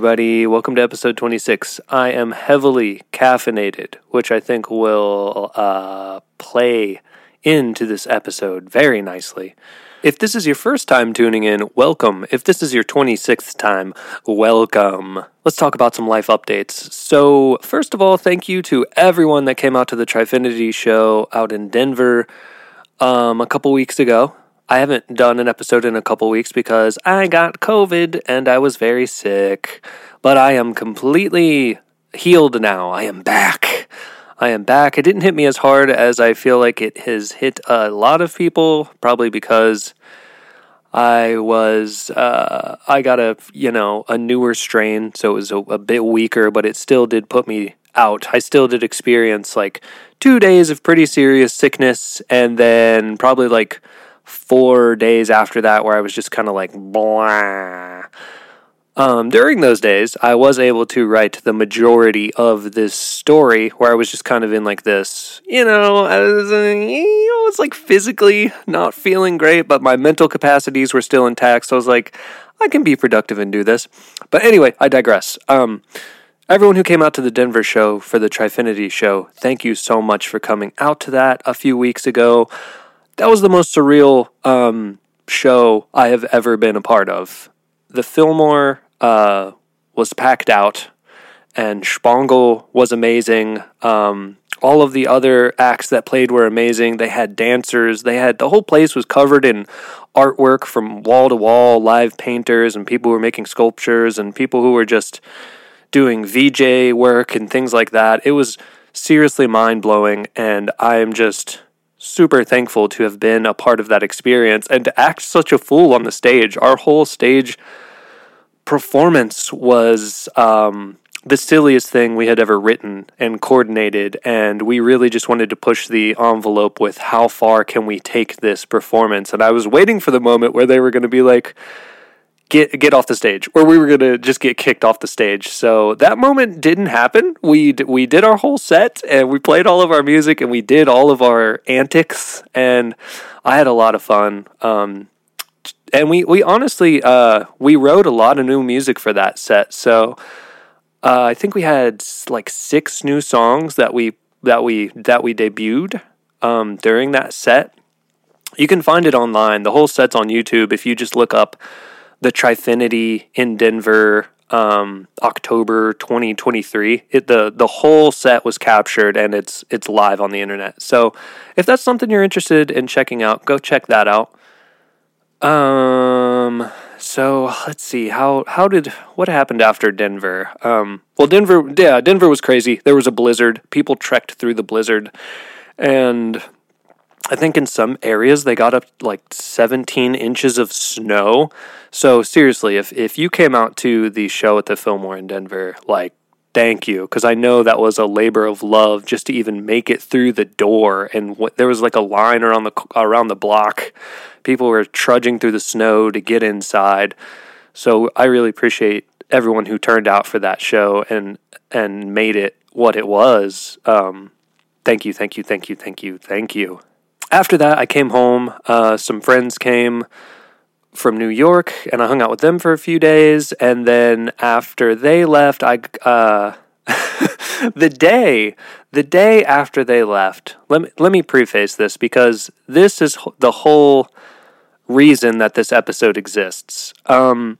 Everybody. Welcome to episode 26. I am heavily caffeinated, which I think will uh, play into this episode very nicely. If this is your first time tuning in, welcome. If this is your 26th time, welcome. Let's talk about some life updates. So, first of all, thank you to everyone that came out to the Trifinity show out in Denver um, a couple weeks ago. I haven't done an episode in a couple weeks because I got COVID and I was very sick. But I am completely healed now. I am back. I am back. It didn't hit me as hard as I feel like it has hit a lot of people, probably because I was uh, I got a you know a newer strain, so it was a, a bit weaker, but it still did put me out. I still did experience like two days of pretty serious sickness, and then probably like four days after that where I was just kind of like blah. Um, during those days, I was able to write the majority of this story where I was just kind of in like this, you know, I was, you know, it's like physically not feeling great, but my mental capacities were still intact. So I was like, I can be productive and do this. But anyway, I digress. Um, everyone who came out to the Denver show for the Trifinity show, thank you so much for coming out to that a few weeks ago that was the most surreal um, show I have ever been a part of. The Fillmore uh, was packed out, and Spangle was amazing. Um, all of the other acts that played were amazing. They had dancers. They had the whole place was covered in artwork from wall to wall, live painters, and people who were making sculptures, and people who were just doing VJ work and things like that. It was seriously mind blowing, and I am just super thankful to have been a part of that experience and to act such a fool on the stage. Our whole stage performance was um, the silliest thing we had ever written and coordinated, and we really just wanted to push the envelope with how far can we take this performance. And I was waiting for the moment where they were going to be like, get get off the stage or we were going to just get kicked off the stage. So that moment didn't happen. We d- we did our whole set and we played all of our music and we did all of our antics and I had a lot of fun. Um, and we we honestly uh, we wrote a lot of new music for that set. So uh, I think we had like six new songs that we that we that we debuted um, during that set. You can find it online. The whole set's on YouTube if you just look up the Trifinity in Denver, um, October 2023. It, the the whole set was captured and it's it's live on the internet. So if that's something you're interested in checking out, go check that out. Um. So let's see how how did what happened after Denver? Um. Well, Denver. Yeah, Denver was crazy. There was a blizzard. People trekked through the blizzard, and I think in some areas they got up like 17 inches of snow. So seriously, if if you came out to the show at the Fillmore in Denver, like thank you because I know that was a labor of love just to even make it through the door and what, there was like a line around the around the block. People were trudging through the snow to get inside. So I really appreciate everyone who turned out for that show and and made it what it was. Um, thank you, thank you, thank you, thank you, thank you after that, I came home. Uh, some friends came from New York, and I hung out with them for a few days. And then after they left, I uh, the day the day after they left. Let me let me preface this because this is the whole reason that this episode exists. Um,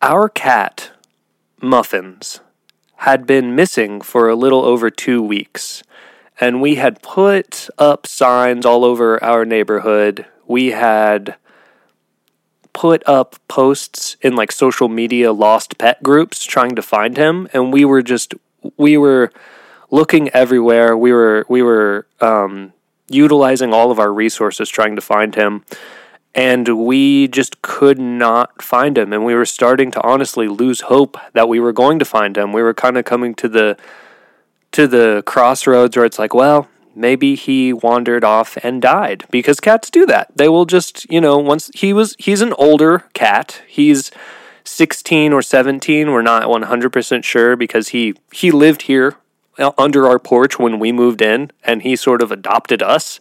our cat Muffins had been missing for a little over two weeks and we had put up signs all over our neighborhood. We had put up posts in like social media lost pet groups trying to find him and we were just we were looking everywhere. We were we were um, utilizing all of our resources trying to find him and we just could not find him and we were starting to honestly lose hope that we were going to find him. We were kind of coming to the to the crossroads where it's like, well, maybe he wandered off and died because cats do that. They will just, you know, once he was he's an older cat. He's 16 or 17, we're not 100% sure because he he lived here uh, under our porch when we moved in and he sort of adopted us.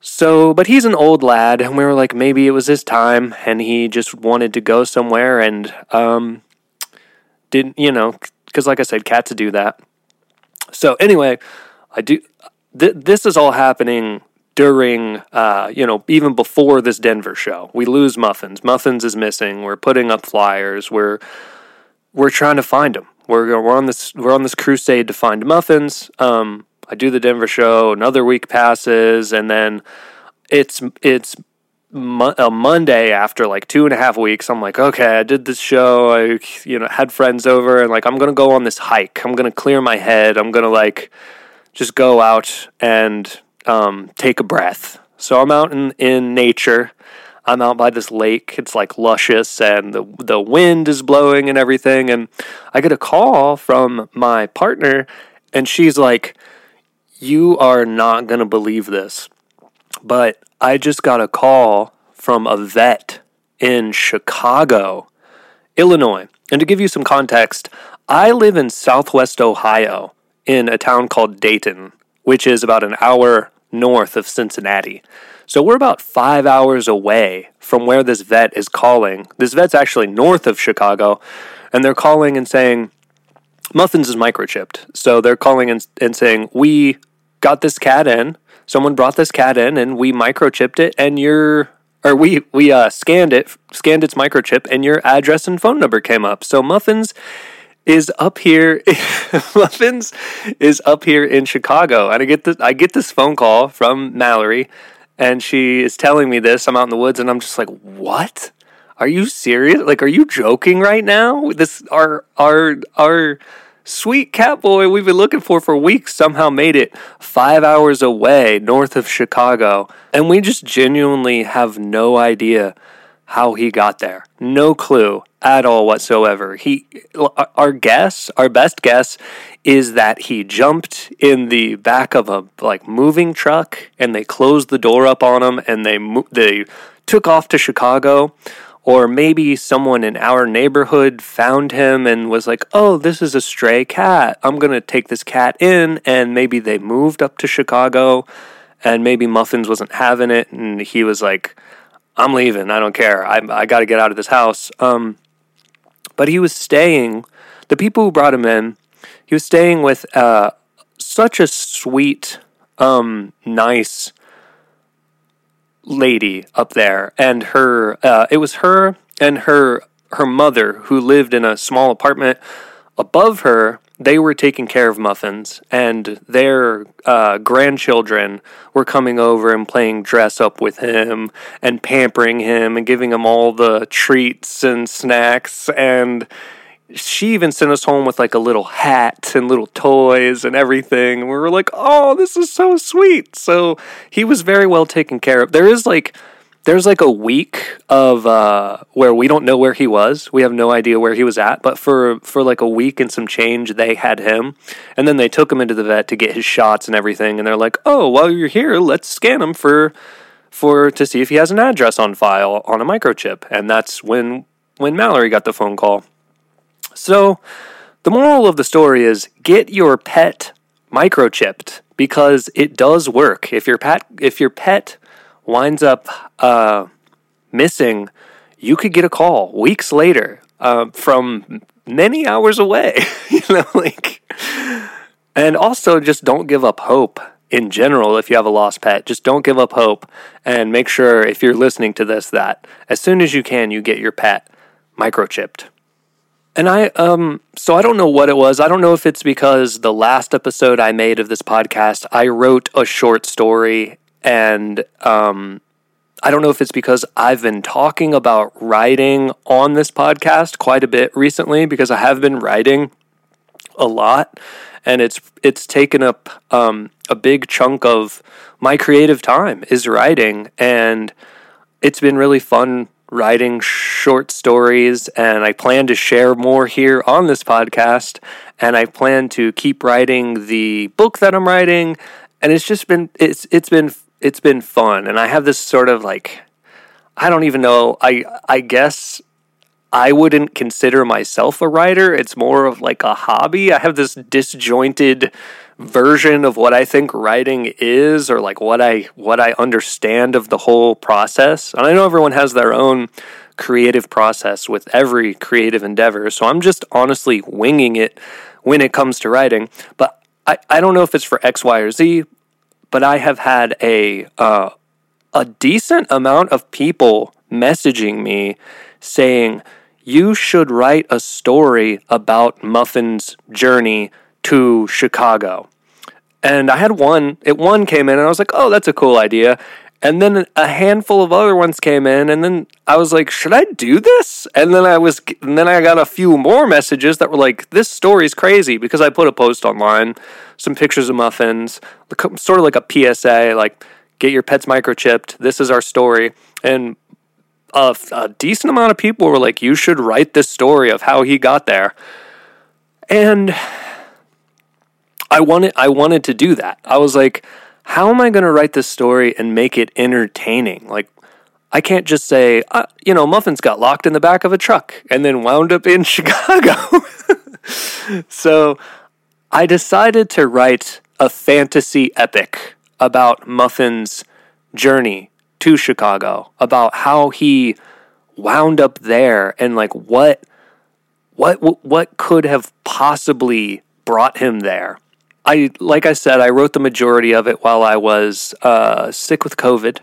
So, but he's an old lad, and we were like, maybe it was his time, and he just wanted to go somewhere, and um, didn't, you know, because like I said, cats do that. So anyway, I do. Th- this is all happening during, uh, you know, even before this Denver show. We lose Muffins. Muffins is missing. We're putting up flyers. We're we're trying to find him. We're we're on this we're on this crusade to find Muffins. Um, I do the Denver show. Another week passes, and then it's it's a Monday after like two and a half weeks. I'm like, okay, I did this show. I you know had friends over, and like I'm gonna go on this hike. I'm gonna clear my head. I'm gonna like just go out and um, take a breath. So I'm out in in nature. I'm out by this lake. It's like luscious, and the the wind is blowing and everything. And I get a call from my partner, and she's like you are not going to believe this, but I just got a call from a vet in Chicago, Illinois. And to give you some context, I live in southwest Ohio in a town called Dayton, which is about an hour north of Cincinnati. So we're about five hours away from where this vet is calling. This vet's actually north of Chicago, and they're calling and saying, Muffins is microchipped. So they're calling and, and saying, We got this cat in. Someone brought this cat in, and we microchipped it, and your or we we uh, scanned it, scanned its microchip, and your address and phone number came up. So Muffins is up here. Muffins is up here in Chicago, and I get this I get this phone call from Mallory, and she is telling me this. I'm out in the woods, and I'm just like, what? Are you serious? Like, are you joking right now? This our our our Sweet Catboy we've been looking for for weeks somehow made it five hours away north of Chicago. And we just genuinely have no idea how he got there. No clue at all whatsoever. He, our guess, our best guess is that he jumped in the back of a like moving truck and they closed the door up on him and they they took off to Chicago or maybe someone in our neighborhood found him and was like, oh, this is a stray cat. I'm going to take this cat in. And maybe they moved up to Chicago and maybe Muffins wasn't having it. And he was like, I'm leaving. I don't care. I, I got to get out of this house. Um, but he was staying, the people who brought him in, he was staying with uh, such a sweet, um, nice lady up there, and her uh, it was her and her her mother who lived in a small apartment above her. They were taking care of Muffins, and their uh, grandchildren were coming over and playing dress up with him and pampering him and giving him all the treats and snacks and she even sent us home with like a little hat and little toys and everything. And we were like, oh, this is so sweet. So he was very well taken care of. There is like, there's like a week of uh, where we don't know where he was. We have no idea where he was at. But for for like a week and some change, they had him, and then they took him into the vet to get his shots and everything. And they're like, "Oh, while you're here, let's scan him for for to see if he has an address on file on a microchip." And that's when when Mallory got the phone call. So, the moral of the story is get your pet microchipped because it does work. If your pet if your pet winds up uh, missing, you could get a call weeks later uh, from many hours away. you know, like, and also just don't give up hope in general if you have a lost pet just don't give up hope and make sure if you're listening to this that as soon as you can you get your pet microchipped and I um so I don't know what it was. I don't know if it's because the last episode I made of this podcast, I wrote a short story and um I don't know if it's because I've been talking about writing on this podcast quite a bit recently because I have been writing a lot and it's it's taken up um, a big chunk of my creative time is writing and it's been really fun writing short stories, and I plan to share more here on this podcast. And I plan to keep writing the book that I'm writing, and it's just been it's it's been it's been fun. And I have this sort of like I don't even know. I I guess I wouldn't consider myself a writer. It's more of like a hobby. I have this disjointed version of what I think writing is or like what I what I understand of the whole process. And I know everyone has their own creative process with every creative endeavor. So I'm just honestly winging it when it comes to writing. But I, I don't know if it's for X, Y, or Z, but I have had a uh, a decent amount of people messaging me saying you should write a story about Muffin's journey to Chicago. And I had one, it one came in and I was like, "Oh, that's a cool idea." And then a handful of other ones came in and then I was like, "Should I do this?" And then I was and then I got a few more messages that were like, "This story's crazy" because I put a post online, some pictures of muffins, sort of like a PSA like get your pets microchipped. This is our story. And a, a decent amount of people were like, you should write this story of how he got there. And I wanted I wanted to do that. I was like, how am I going to write this story and make it entertaining? Like I can't just say, uh, you know, Muffins got locked in the back of a truck and then wound up in Chicago. so I decided to write a fantasy epic about Muffin's journey to Chicago, about how he wound up there and like what what what could have possibly brought him there. I like I said, I wrote the majority of it while I was uh, sick with COVID.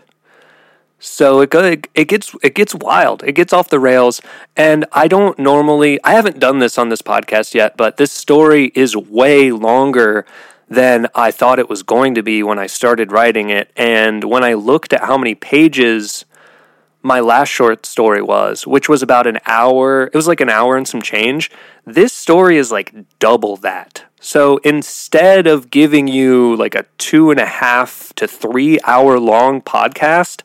So it it gets it gets wild. It gets off the rails, and I don't normally. I haven't done this on this podcast yet, but this story is way longer than I thought it was going to be when I started writing it. And when I looked at how many pages my last short story was, which was about an hour, it was like an hour and some change. This story is like double that. So instead of giving you like a two and a half to three hour long podcast,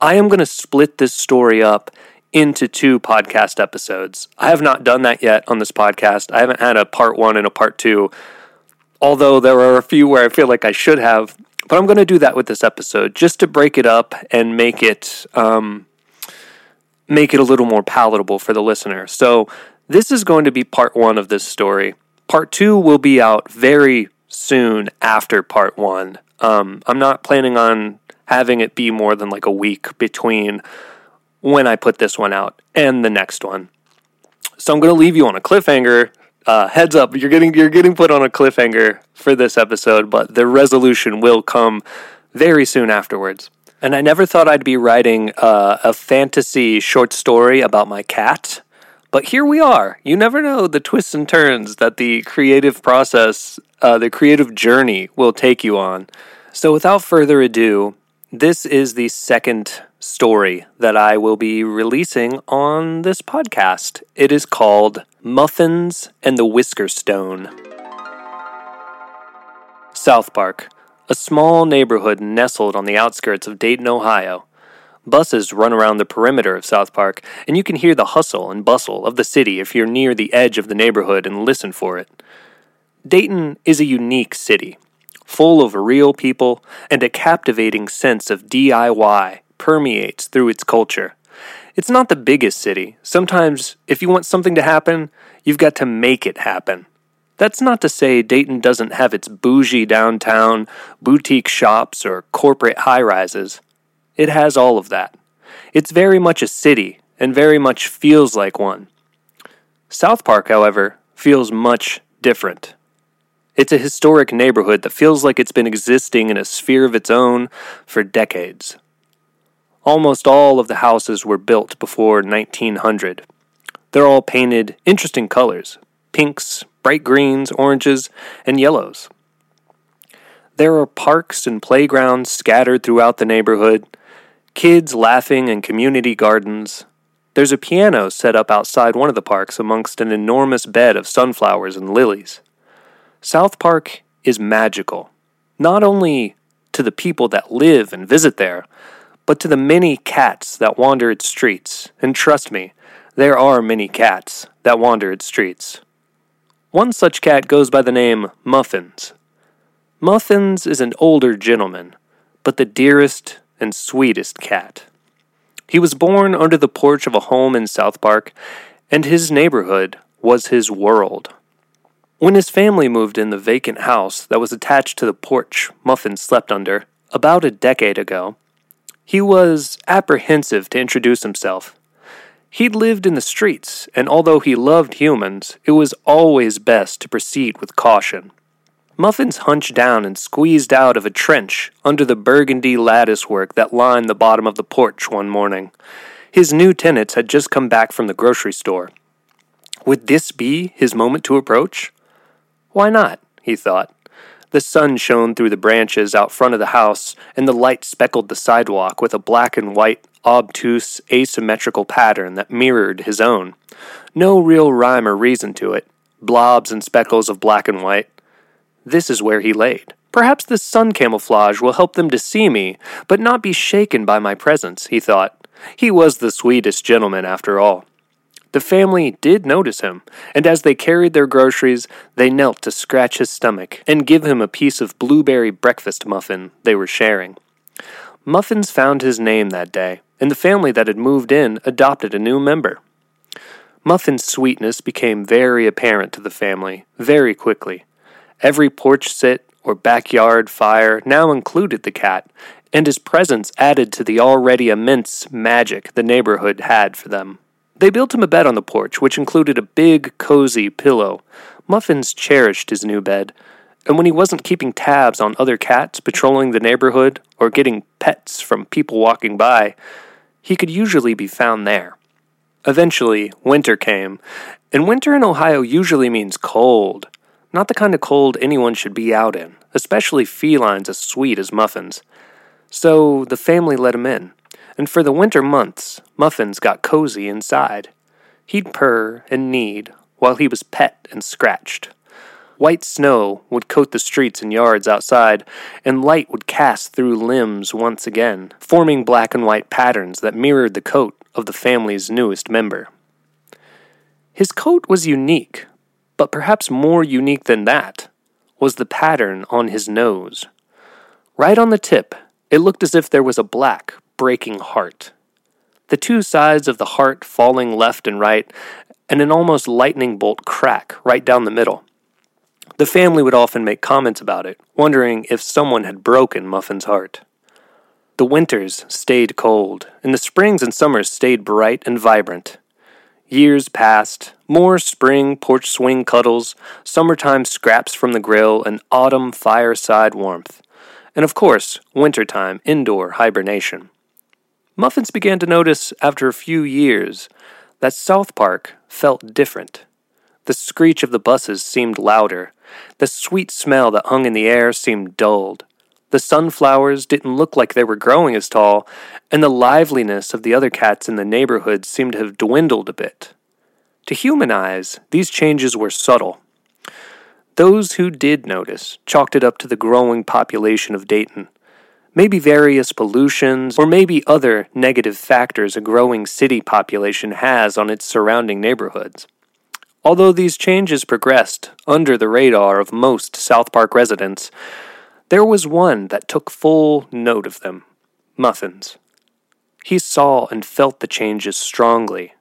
I am going to split this story up into two podcast episodes. I have not done that yet on this podcast. I haven't had a part one and a part two although there are a few where I feel like I should have. But I'm going to do that with this episode just to break it up and make it um, make it a little more palatable for the listener. So this is going to be part one of this story. Part two will be out very soon after part one. Um, I'm not planning on having it be more than like a week between when I put this one out and the next one. So I'm going to leave you on a cliffhanger uh, heads up, you're getting you're getting put on a cliffhanger for this episode, but the resolution will come very soon afterwards. And I never thought I'd be writing uh, a fantasy short story about my cat, but here we are. You never know the twists and turns that the creative process, uh, the creative journey, will take you on. So, without further ado, this is the second story that I will be releasing on this podcast. It is called Muffins and the Whisker Stone. South Park, a small neighborhood nestled on the outskirts of Dayton, Ohio. Buses run around the perimeter of South Park, and you can hear the hustle and bustle of the city if you're near the edge of the neighborhood and listen for it. Dayton is a unique city full of real people, and a captivating sense of DIY permeates through its culture. It's not the biggest city. Sometimes, if you want something to happen, you've got to make it happen. That's not to say Dayton doesn't have its bougie downtown, boutique shops, or corporate high rises. It has all of that. It's very much a city, and very much feels like one. South Park, however, feels much different. It's a historic neighborhood that feels like it's been existing in a sphere of its own for decades. Almost all of the houses were built before 1900. They're all painted interesting colors pinks, bright greens, oranges, and yellows. There are parks and playgrounds scattered throughout the neighborhood, kids laughing in community gardens. There's a piano set up outside one of the parks amongst an enormous bed of sunflowers and lilies. South Park is magical, not only to the people that live and visit there, but to the many cats that wander its streets. And trust me, there are many cats that wander its streets. One such cat goes by the name Muffins. Muffins is an older gentleman, but the dearest and sweetest cat. He was born under the porch of a home in South Park, and his neighborhood was his world. When his family moved in the vacant house that was attached to the porch Muffin slept under about a decade ago, he was apprehensive to introduce himself. He'd lived in the streets, and although he loved humans, it was always best to proceed with caution. Muffins hunched down and squeezed out of a trench under the burgundy latticework that lined the bottom of the porch one morning. His new tenants had just come back from the grocery store. Would this be his moment to approach? Why not? he thought. The sun shone through the branches out front of the house, and the light speckled the sidewalk with a black and white, obtuse, asymmetrical pattern that mirrored his own. No real rhyme or reason to it. Blobs and speckles of black and white, this is where he laid. Perhaps the sun camouflage will help them to see me, but not be shaken by my presence, he thought. He was the sweetest gentleman, after all. The family did notice him, and as they carried their groceries, they knelt to scratch his stomach and give him a piece of blueberry breakfast muffin they were sharing. Muffins found his name that day, and the family that had moved in adopted a new member. Muffin's sweetness became very apparent to the family very quickly. Every porch sit or backyard fire now included the cat, and his presence added to the already immense magic the neighborhood had for them. They built him a bed on the porch, which included a big, cozy pillow. Muffins cherished his new bed, and when he wasn't keeping tabs on other cats patrolling the neighborhood or getting pets from people walking by, he could usually be found there. Eventually, winter came, and winter in Ohio usually means cold. Not the kind of cold anyone should be out in, especially felines as sweet as Muffins. So the family let him in, and for the winter months, Muffins got cozy inside. He'd purr and knead while he was pet and scratched. White snow would coat the streets and yards outside, and light would cast through limbs once again, forming black and white patterns that mirrored the coat of the family's newest member. His coat was unique, but perhaps more unique than that was the pattern on his nose. Right on the tip, it looked as if there was a black, breaking heart. The two sides of the heart falling left and right, and an almost lightning bolt crack right down the middle. The family would often make comments about it, wondering if someone had broken Muffin's heart. The winters stayed cold, and the springs and summers stayed bright and vibrant. Years passed, more spring porch swing cuddles, summertime scraps from the grill, and autumn fireside warmth. And of course, wintertime indoor hibernation. Muffins began to notice after a few years that South Park felt different. The screech of the buses seemed louder. The sweet smell that hung in the air seemed dulled. The sunflowers didn't look like they were growing as tall, and the liveliness of the other cats in the neighborhood seemed to have dwindled a bit. To human eyes, these changes were subtle. Those who did notice chalked it up to the growing population of Dayton. Maybe various pollutions, or maybe other negative factors a growing city population has on its surrounding neighborhoods. Although these changes progressed under the radar of most South Park residents, there was one that took full note of them Muffins. He saw and felt the changes strongly.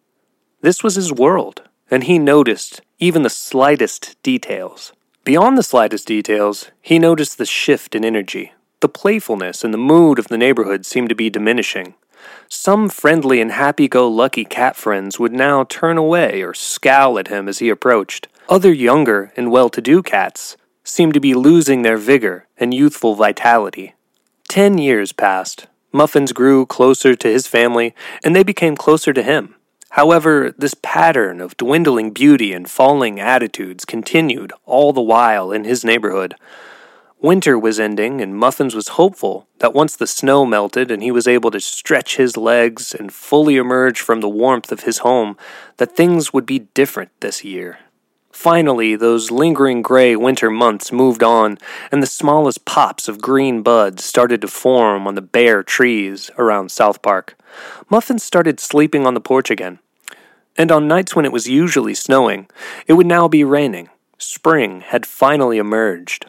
This was his world, and he noticed even the slightest details. Beyond the slightest details, he noticed the shift in energy. The playfulness and the mood of the neighborhood seemed to be diminishing. Some friendly and happy go lucky cat friends would now turn away or scowl at him as he approached. Other younger and well to do cats seemed to be losing their vigor and youthful vitality. Ten years passed. Muffins grew closer to his family, and they became closer to him. However, this pattern of dwindling beauty and falling attitudes continued all the while in his neighborhood. Winter was ending, and Muffins was hopeful that once the snow melted and he was able to stretch his legs and fully emerge from the warmth of his home, that things would be different this year. Finally, those lingering gray winter months moved on, and the smallest pops of green buds started to form on the bare trees around South Park. Muffins started sleeping on the porch again. And on nights when it was usually snowing, it would now be raining. Spring had finally emerged.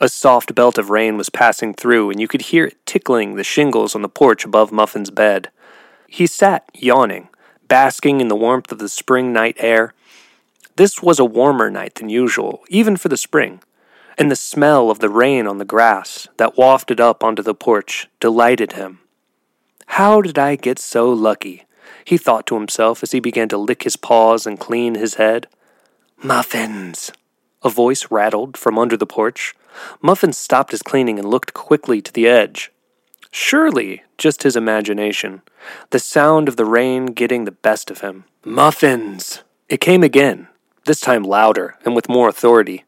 A soft belt of rain was passing through, and you could hear it tickling the shingles on the porch above Muffin's bed. He sat, yawning, basking in the warmth of the spring night air. This was a warmer night than usual, even for the spring, and the smell of the rain on the grass that wafted up onto the porch delighted him. How did I get so lucky? he thought to himself as he began to lick his paws and clean his head. Muffins! A voice rattled from under the porch. Muffins stopped his cleaning and looked quickly to the edge. Surely just his imagination. The sound of the rain getting the best of him. Muffins! It came again, this time louder and with more authority.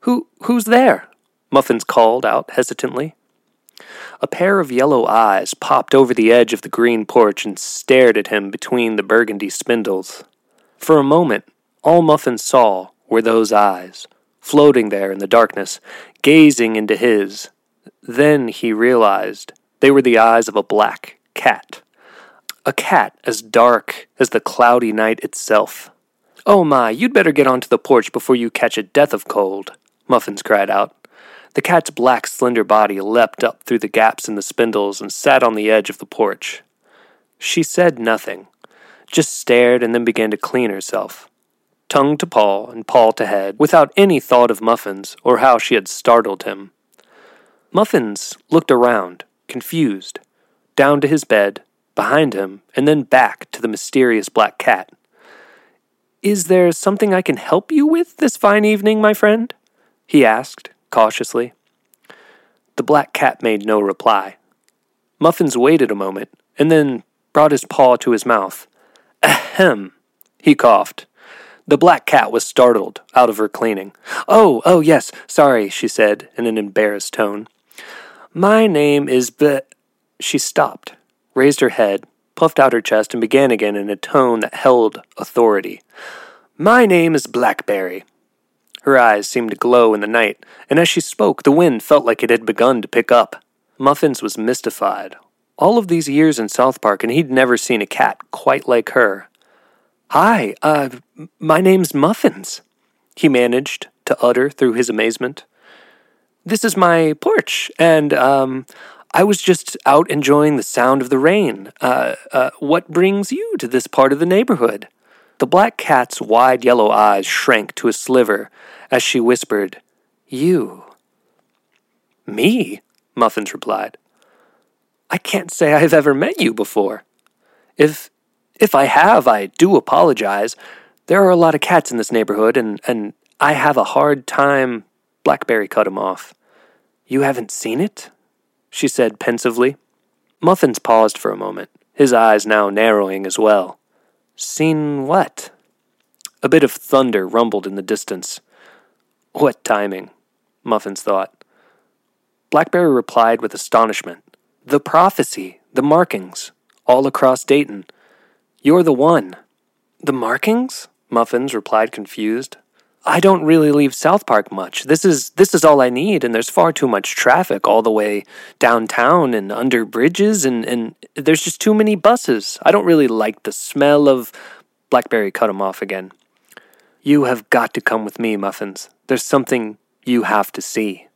Who who's there? Muffins called out hesitantly. A pair of yellow eyes popped over the edge of the green porch and stared at him between the burgundy spindles. For a moment, all Muffins saw were those eyes, floating there in the darkness, gazing into his. Then he realized they were the eyes of a black cat. A cat as dark as the cloudy night itself. Oh my, you'd better get onto the porch before you catch a death of cold, Muffins cried out. The cat's black, slender body leapt up through the gaps in the spindles and sat on the edge of the porch. She said nothing, just stared and then began to clean herself, tongue to paw and paw to head, without any thought of Muffins or how she had startled him. Muffins looked around, confused, down to his bed, behind him, and then back to the mysterious black cat. Is there something I can help you with this fine evening, my friend? he asked, cautiously. The black cat made no reply. Muffins waited a moment, and then brought his paw to his mouth. Ahem! He coughed. The black cat was startled out of her cleaning. Oh, oh, yes, sorry, she said in an embarrassed tone. My name is B. She stopped, raised her head, puffed out her chest, and began again in a tone that held authority. My name is Blackberry. Her eyes seemed to glow in the night, and as she spoke, the wind felt like it had begun to pick up. Muffins was mystified. All of these years in South Park, and he'd never seen a cat quite like her. Hi, uh, my name's Muffins, he managed to utter through his amazement. This is my porch, and, um, I was just out enjoying the sound of the rain. Uh, uh, what brings you to this part of the neighborhood? The black cat's wide yellow eyes shrank to a sliver as she whispered, You. Me? Muffins replied. I can't say I've ever met you before. If if I have, I do apologize. There are a lot of cats in this neighborhood and, and I have a hard time Blackberry cut him off. You haven't seen it? she said pensively. Muffins paused for a moment, his eyes now narrowing as well. Seen what? A bit of thunder rumbled in the distance. What timing? Muffins thought. Blackberry replied with astonishment. The prophecy, the markings, all across Dayton. You're the one. The markings? Muffins replied confused. I don't really leave South Park much. This is this is all I need, and there's far too much traffic all the way downtown and under bridges, and, and there's just too many buses. I don't really like the smell of. Blackberry cut him off again. You have got to come with me, Muffins. There's something you have to see.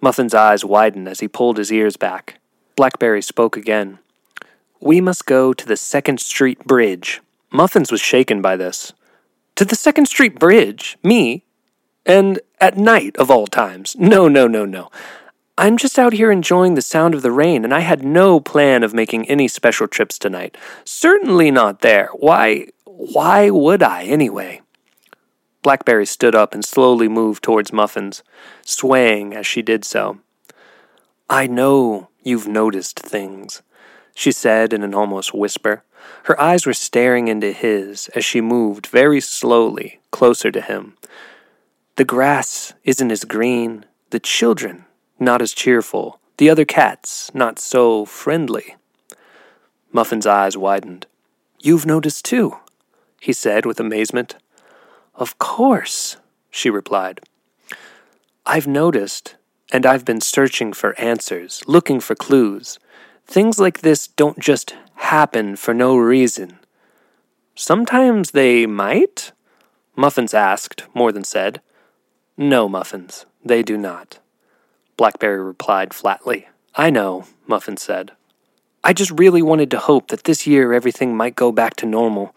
Muffin's eyes widened as he pulled his ears back. Blackberry spoke again. We must go to the Second Street Bridge. Muffins was shaken by this. To the Second Street Bridge? Me? And at night, of all times? No, no, no, no. I'm just out here enjoying the sound of the rain, and I had no plan of making any special trips tonight. Certainly not there. Why, why would I, anyway? Blackberry stood up and slowly moved towards Muffins, swaying as she did so. I know you've noticed things, she said in an almost whisper. Her eyes were staring into his as she moved very slowly closer to him. The grass isn't as green, the children not as cheerful, the other cats not so friendly. Muffin's eyes widened. You've noticed too, he said with amazement. Of course, she replied. I've noticed, and I've been searching for answers, looking for clues. Things like this don't just happen for no reason. Sometimes they might? Muffins asked, more than said. No, Muffins, they do not. Blackberry replied flatly. I know, Muffins said. I just really wanted to hope that this year everything might go back to normal.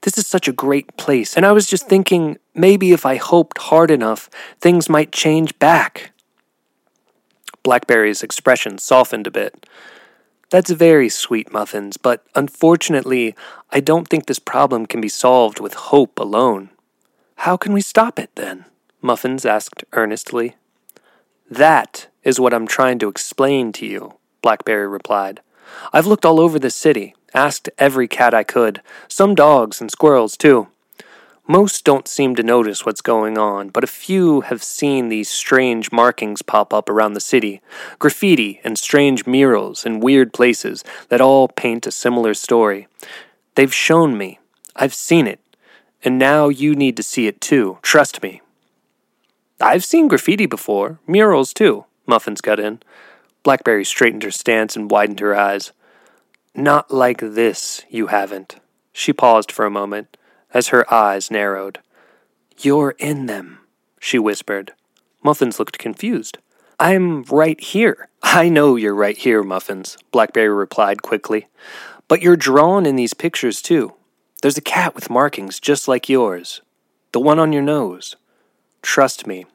This is such a great place, and I was just thinking maybe if I hoped hard enough, things might change back. Blackberry's expression softened a bit. That's very sweet, Muffins, but unfortunately, I don't think this problem can be solved with hope alone. How can we stop it, then? Muffins asked earnestly. That is what I'm trying to explain to you, Blackberry replied. I've looked all over the city, asked every cat I could, some dogs and squirrels, too. Most don't seem to notice what's going on, but a few have seen these strange markings pop up around the city graffiti and strange murals in weird places that all paint a similar story. They've shown me. I've seen it. And now you need to see it too. Trust me. I've seen graffiti before, murals too, Muffins got in. Blackberry straightened her stance and widened her eyes. Not like this, you haven't. She paused for a moment as her eyes narrowed. You're in them, she whispered. Muffins looked confused. I'm right here. I know you're right here, Muffins, Blackberry replied quickly. But you're drawn in these pictures, too. There's a cat with markings just like yours. The one on your nose. Trust me,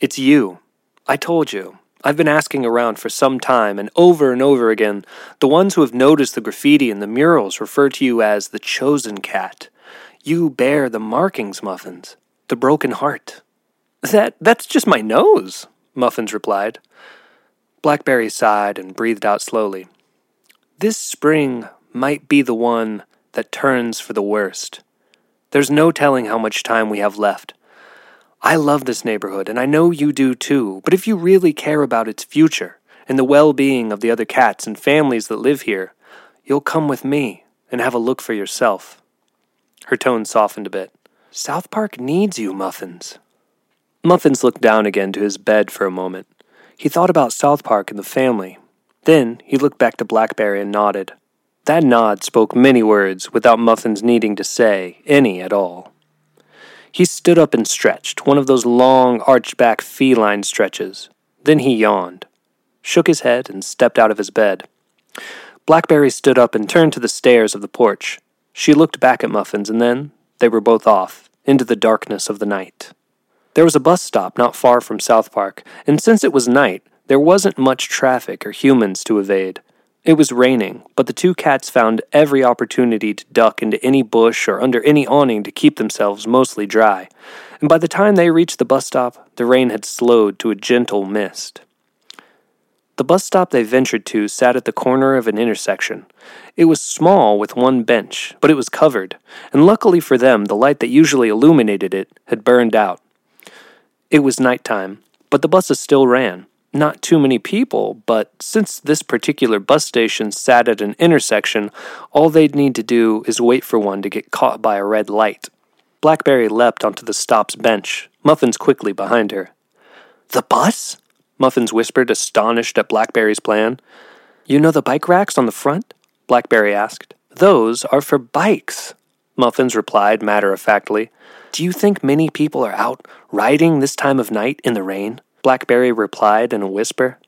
it's you. I told you. I've been asking around for some time, and over and over again, the ones who have noticed the graffiti and the murals refer to you as the chosen cat. You bear the markings, Muffins, the broken heart. That that's just my nose, Muffins replied. Blackberry sighed and breathed out slowly. This spring might be the one that turns for the worst. There's no telling how much time we have left. I love this neighborhood, and I know you do too, but if you really care about its future and the well being of the other cats and families that live here, you'll come with me and have a look for yourself. Her tone softened a bit. South Park needs you, Muffins. Muffins looked down again to his bed for a moment. He thought about South Park and the family. Then he looked back to Blackberry and nodded. That nod spoke many words without Muffins needing to say any at all. He stood up and stretched, one of those long, arched back feline stretches. Then he yawned, shook his head, and stepped out of his bed. Blackberry stood up and turned to the stairs of the porch. She looked back at Muffins, and then they were both off, into the darkness of the night. There was a bus stop not far from South Park, and since it was night, there wasn't much traffic or humans to evade. It was raining, but the two cats found every opportunity to duck into any bush or under any awning to keep themselves mostly dry, and by the time they reached the bus stop, the rain had slowed to a gentle mist. The bus stop they ventured to sat at the corner of an intersection. It was small with one bench, but it was covered, and luckily for them, the light that usually illuminated it had burned out. It was night time, but the buses still ran. Not too many people, but since this particular bus station sat at an intersection, all they'd need to do is wait for one to get caught by a red light. Blackberry leapt onto the stop's bench, Muffins quickly behind her. The bus? Muffins whispered, astonished at Blackberry's plan. You know the bike racks on the front? Blackberry asked. Those are for bikes, Muffins replied matter of factly. Do you think many people are out riding this time of night in the rain? Blackberry replied in a whisper.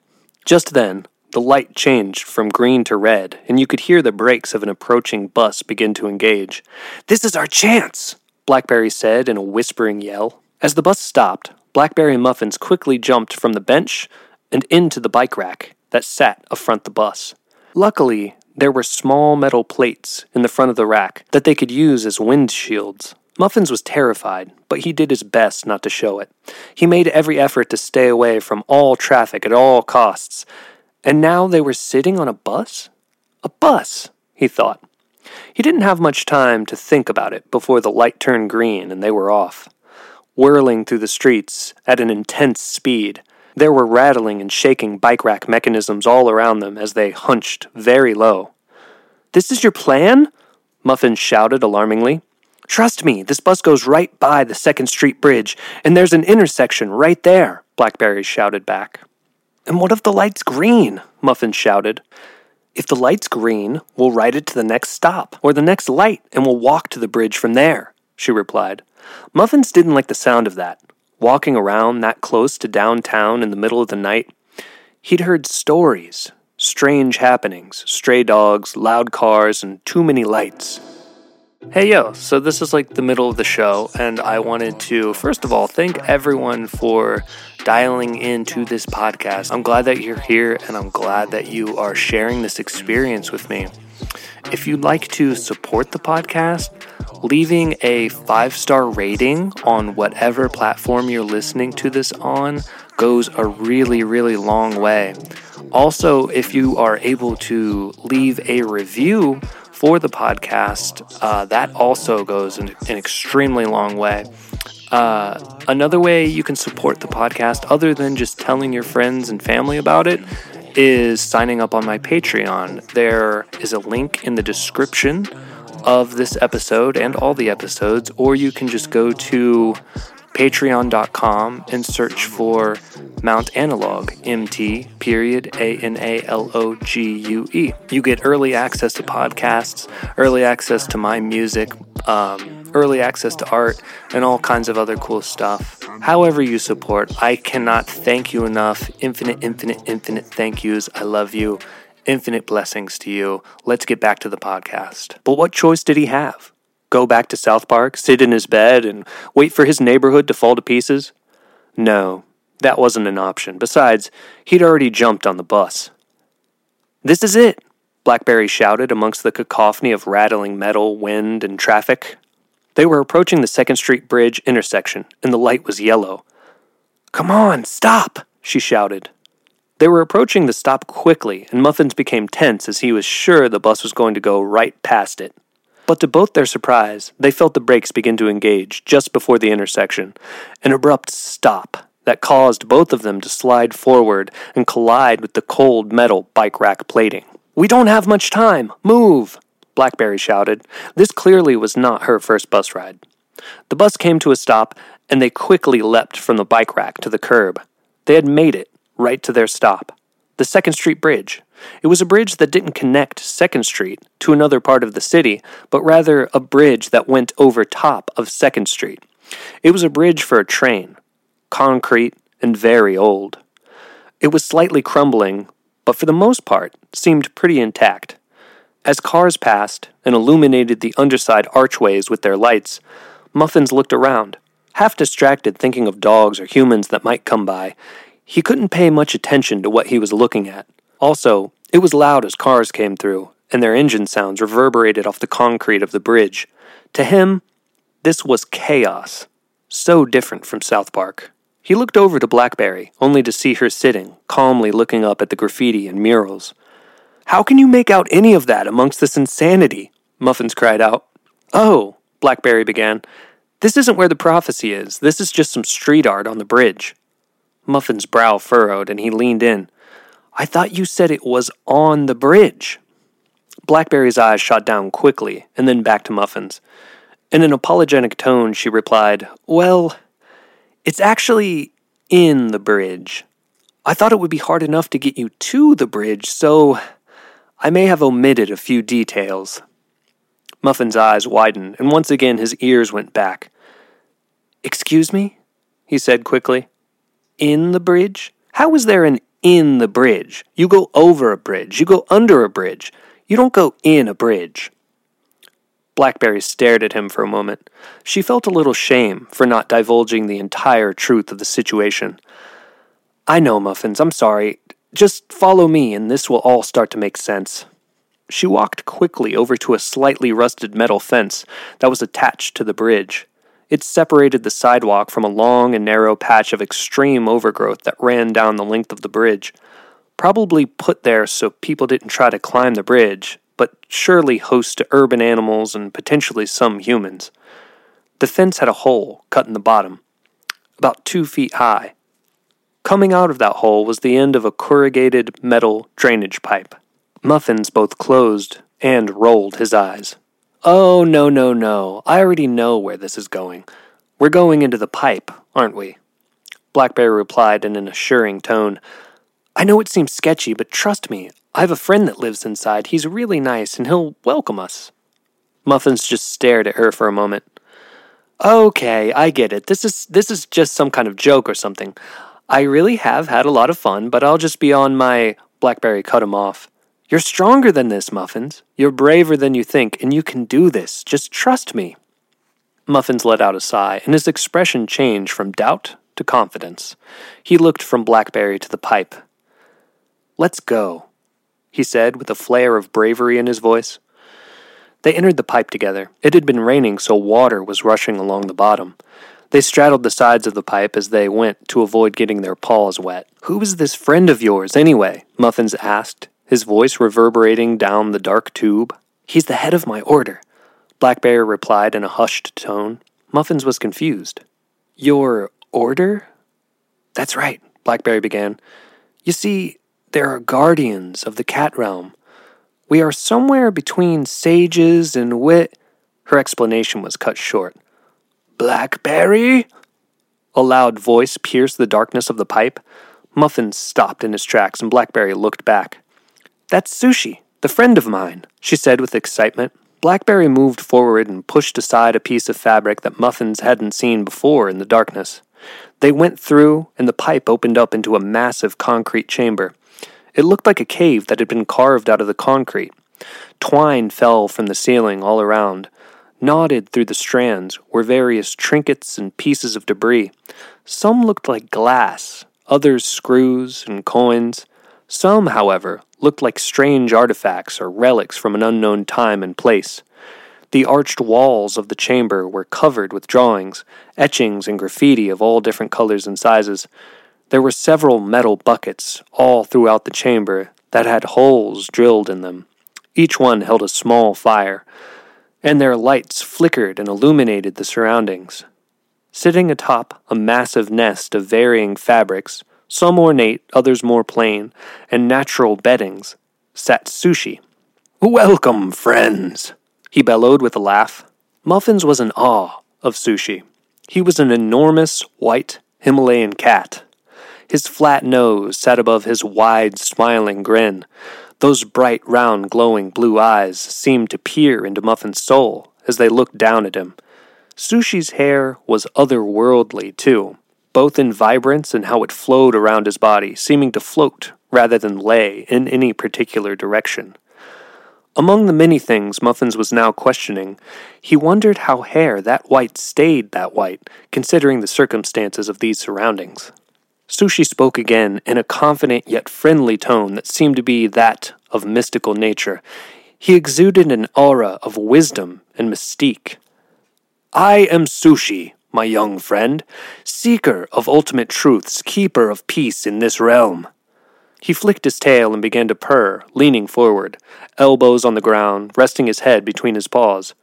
Just then, the light changed from green to red, and you could hear the brakes of an approaching bus begin to engage. This is our chance, Blackberry said in a whispering yell. As the bus stopped, Blackberry Muffins quickly jumped from the bench and into the bike rack that sat afront the bus. Luckily, there were small metal plates in the front of the rack that they could use as windshields. Muffins was terrified, but he did his best not to show it. He made every effort to stay away from all traffic at all costs. And now they were sitting on a bus? A bus, he thought. He didn't have much time to think about it before the light turned green and they were off whirling through the streets at an intense speed. There were rattling and shaking bike rack mechanisms all around them as they hunched very low. This is your plan? Muffin shouted alarmingly. Trust me, this bus goes right by the Second Street Bridge, and there's an intersection right there, Blackberry shouted back. And what if the light's green? Muffin shouted. If the light's green, we'll ride it to the next stop, or the next light, and we'll walk to the bridge from there, she replied. Muffins didn't like the sound of that. Walking around that close to downtown in the middle of the night, he'd heard stories, strange happenings, stray dogs, loud cars, and too many lights. Hey yo, so this is like the middle of the show, and I wanted to, first of all, thank everyone for dialing into this podcast. I'm glad that you're here, and I'm glad that you are sharing this experience with me. If you'd like to support the podcast, leaving a five star rating on whatever platform you're listening to this on goes a really, really long way. Also, if you are able to leave a review for the podcast, uh, that also goes an, an extremely long way. Uh, another way you can support the podcast, other than just telling your friends and family about it, is signing up on my Patreon. There is a link in the description of this episode and all the episodes, or you can just go to patreon.com and search for Mount Analogue, MT period A N A L O G U E. You get early access to podcasts, early access to my music, um, early access to art, and all kinds of other cool stuff. However, you support, I cannot thank you enough. Infinite, infinite, infinite thank yous. I love you. Infinite blessings to you. Let's get back to the podcast. But what choice did he have? Go back to South Park, sit in his bed, and wait for his neighborhood to fall to pieces? No, that wasn't an option. Besides, he'd already jumped on the bus. This is it, Blackberry shouted amongst the cacophony of rattling metal, wind, and traffic. They were approaching the Second Street Bridge intersection, and the light was yellow. Come on, stop, she shouted. They were approaching the stop quickly, and Muffins became tense as he was sure the bus was going to go right past it. But to both their surprise, they felt the brakes begin to engage just before the intersection, an abrupt stop that caused both of them to slide forward and collide with the cold metal bike rack plating. We don't have much time! Move! Blackberry shouted. This clearly was not her first bus ride. The bus came to a stop, and they quickly leapt from the bike rack to the curb. They had made it right to their stop the Second Street Bridge. It was a bridge that didn't connect Second Street to another part of the city, but rather a bridge that went over top of Second Street. It was a bridge for a train, concrete and very old. It was slightly crumbling, but for the most part seemed pretty intact. As cars passed and illuminated the underside archways with their lights, Muffins looked around, half distracted thinking of dogs or humans that might come by. He couldn't pay much attention to what he was looking at. Also, it was loud as cars came through, and their engine sounds reverberated off the concrete of the bridge. To him, this was chaos, so different from South Park. He looked over to Blackberry, only to see her sitting, calmly looking up at the graffiti and murals. How can you make out any of that amongst this insanity? Muffins cried out. Oh, Blackberry began. This isn't where the prophecy is. This is just some street art on the bridge. Muffin's brow furrowed, and he leaned in. I thought you said it was on the bridge. Blackberry's eyes shot down quickly, and then back to Muffin's. In an apologetic tone, she replied, Well, it's actually in the bridge. I thought it would be hard enough to get you to the bridge, so I may have omitted a few details. Muffin's eyes widened, and once again his ears went back. Excuse me? he said quickly. In the bridge? How is there an in the bridge? You go over a bridge, you go under a bridge, you don't go in a bridge. Blackberry stared at him for a moment. She felt a little shame for not divulging the entire truth of the situation. I know, Muffins, I'm sorry. Just follow me, and this will all start to make sense. She walked quickly over to a slightly rusted metal fence that was attached to the bridge. It separated the sidewalk from a long and narrow patch of extreme overgrowth that ran down the length of the bridge. Probably put there so people didn't try to climb the bridge, but surely host to urban animals and potentially some humans. The fence had a hole cut in the bottom, about two feet high. Coming out of that hole was the end of a corrugated metal drainage pipe. Muffins both closed and rolled his eyes. Oh, no, no, no. I already know where this is going. We're going into the pipe, aren't we? Blackberry replied in an assuring tone. I know it seems sketchy, but trust me, I have a friend that lives inside. He's really nice, and he'll welcome us. Muffins just stared at her for a moment. Okay, I get it. This is this is just some kind of joke or something. I really have had a lot of fun, but I'll just be on my Blackberry cut him off. You're stronger than this, Muffins. You're braver than you think, and you can do this. Just trust me. Muffins let out a sigh, and his expression changed from doubt to confidence. He looked from Blackberry to the pipe. Let's go, he said with a flare of bravery in his voice. They entered the pipe together. It had been raining, so water was rushing along the bottom. They straddled the sides of the pipe as they went to avoid getting their paws wet. Who is this friend of yours, anyway? Muffins asked, his voice reverberating down the dark tube. He's the head of my order, Blackberry replied in a hushed tone. Muffins was confused. Your order? That's right, Blackberry began. You see, there are guardians of the cat realm. We are somewhere between sages and wit. Her explanation was cut short. Blackberry? A loud voice pierced the darkness of the pipe. Muffins stopped in his tracks, and Blackberry looked back. That's Sushi, the friend of mine, she said with excitement. Blackberry moved forward and pushed aside a piece of fabric that Muffins hadn't seen before in the darkness. They went through, and the pipe opened up into a massive concrete chamber. It looked like a cave that had been carved out of the concrete. Twine fell from the ceiling all around. Knotted through the strands were various trinkets and pieces of debris. Some looked like glass, others screws and coins. Some, however, looked like strange artifacts or relics from an unknown time and place. The arched walls of the chamber were covered with drawings, etchings, and graffiti of all different colors and sizes. There were several metal buckets all throughout the chamber that had holes drilled in them. Each one held a small fire and their lights flickered and illuminated the surroundings. Sitting atop a massive nest of varying fabrics, some ornate, others more plain, and natural beddings, sat Sushi. Welcome, friends, he bellowed with a laugh. Muffins was in awe of Sushi. He was an enormous, white Himalayan cat. His flat nose sat above his wide, smiling grin, those bright, round, glowing blue eyes seemed to peer into Muffin's soul as they looked down at him. Sushi's hair was otherworldly, too, both in vibrance and how it flowed around his body, seeming to float rather than lay in any particular direction. Among the many things Muffins was now questioning, he wondered how hair that white stayed that white, considering the circumstances of these surroundings. Sushi spoke again in a confident yet friendly tone that seemed to be that of mystical nature. He exuded an aura of wisdom and mystique. I am Sushi, my young friend, seeker of ultimate truths, keeper of peace in this realm. He flicked his tail and began to purr, leaning forward, elbows on the ground, resting his head between his paws.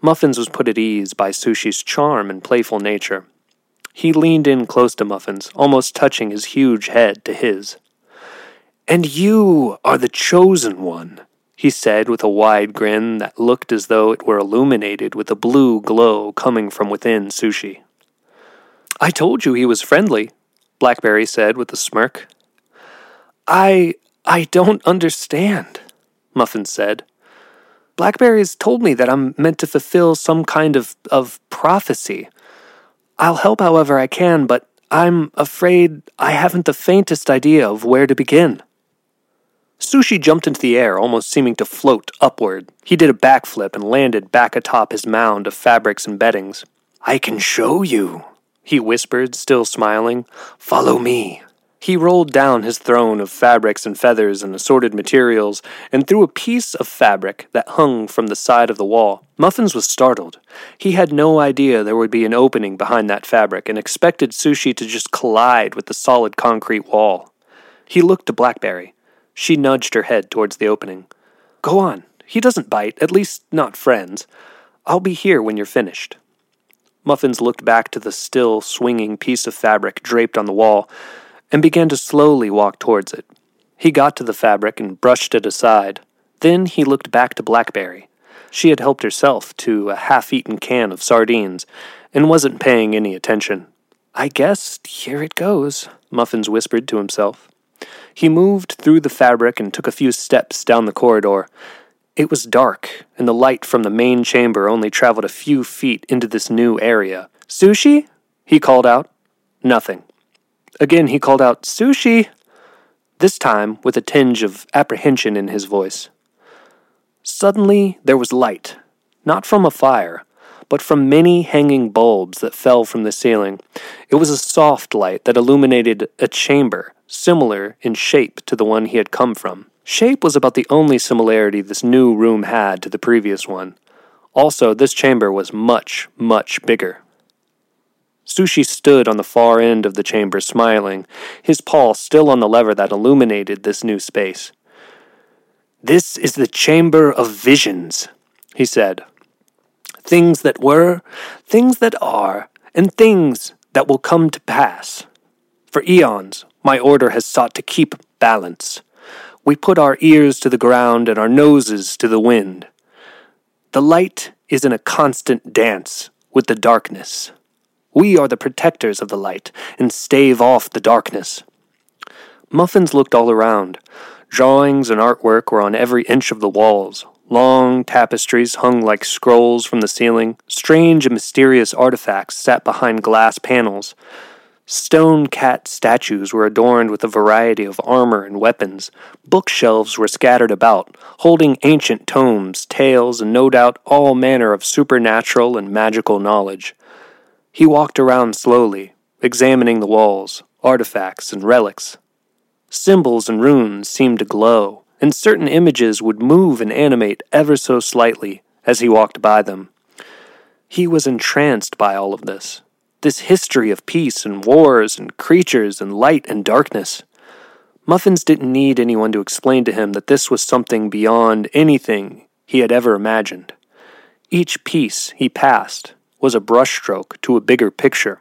Muffins was put at ease by Sushi's charm and playful nature. He leaned in close to Muffins, almost touching his huge head to his. And you are the chosen one, he said with a wide grin that looked as though it were illuminated with a blue glow coming from within Sushi. I told you he was friendly, Blackberry said with a smirk. I. I don't understand, Muffin said. Blackberry's told me that I'm meant to fulfill some kind of, of prophecy. I'll help however I can, but I'm afraid I haven't the faintest idea of where to begin. Sushi jumped into the air, almost seeming to float upward. He did a backflip and landed back atop his mound of fabrics and beddings. I can show you, he whispered, still smiling. Follow me. He rolled down his throne of fabrics and feathers and assorted materials and threw a piece of fabric that hung from the side of the wall. Muffins was startled. He had no idea there would be an opening behind that fabric and expected Sushi to just collide with the solid concrete wall. He looked to Blackberry. She nudged her head towards the opening. Go on. He doesn't bite, at least not friends. I'll be here when you're finished. Muffins looked back to the still swinging piece of fabric draped on the wall and began to slowly walk towards it. He got to the fabric and brushed it aside. Then he looked back to Blackberry. She had helped herself to a half eaten can of sardines and wasn't paying any attention. I guess here it goes, Muffins whispered to himself. He moved through the fabric and took a few steps down the corridor. It was dark, and the light from the main chamber only traveled a few feet into this new area. Sushi? he called out. Nothing. Again, he called out, Sushi! this time with a tinge of apprehension in his voice. Suddenly there was light, not from a fire, but from many hanging bulbs that fell from the ceiling. It was a soft light that illuminated a chamber, similar in shape to the one he had come from. Shape was about the only similarity this new room had to the previous one. Also, this chamber was much, much bigger. Sushi stood on the far end of the chamber, smiling, his paw still on the lever that illuminated this new space. This is the Chamber of Visions, he said. Things that were, things that are, and things that will come to pass. For eons, my order has sought to keep balance. We put our ears to the ground and our noses to the wind. The light is in a constant dance with the darkness. We are the protectors of the light and stave off the darkness. Muffins looked all around. Drawings and artwork were on every inch of the walls. Long tapestries hung like scrolls from the ceiling. Strange and mysterious artifacts sat behind glass panels. Stone cat statues were adorned with a variety of armor and weapons. Bookshelves were scattered about, holding ancient tomes, tales, and no doubt all manner of supernatural and magical knowledge. He walked around slowly, examining the walls, artifacts, and relics. Symbols and runes seemed to glow, and certain images would move and animate ever so slightly as he walked by them. He was entranced by all of this this history of peace and wars and creatures and light and darkness. Muffins didn't need anyone to explain to him that this was something beyond anything he had ever imagined. Each piece he passed was a brushstroke to a bigger picture.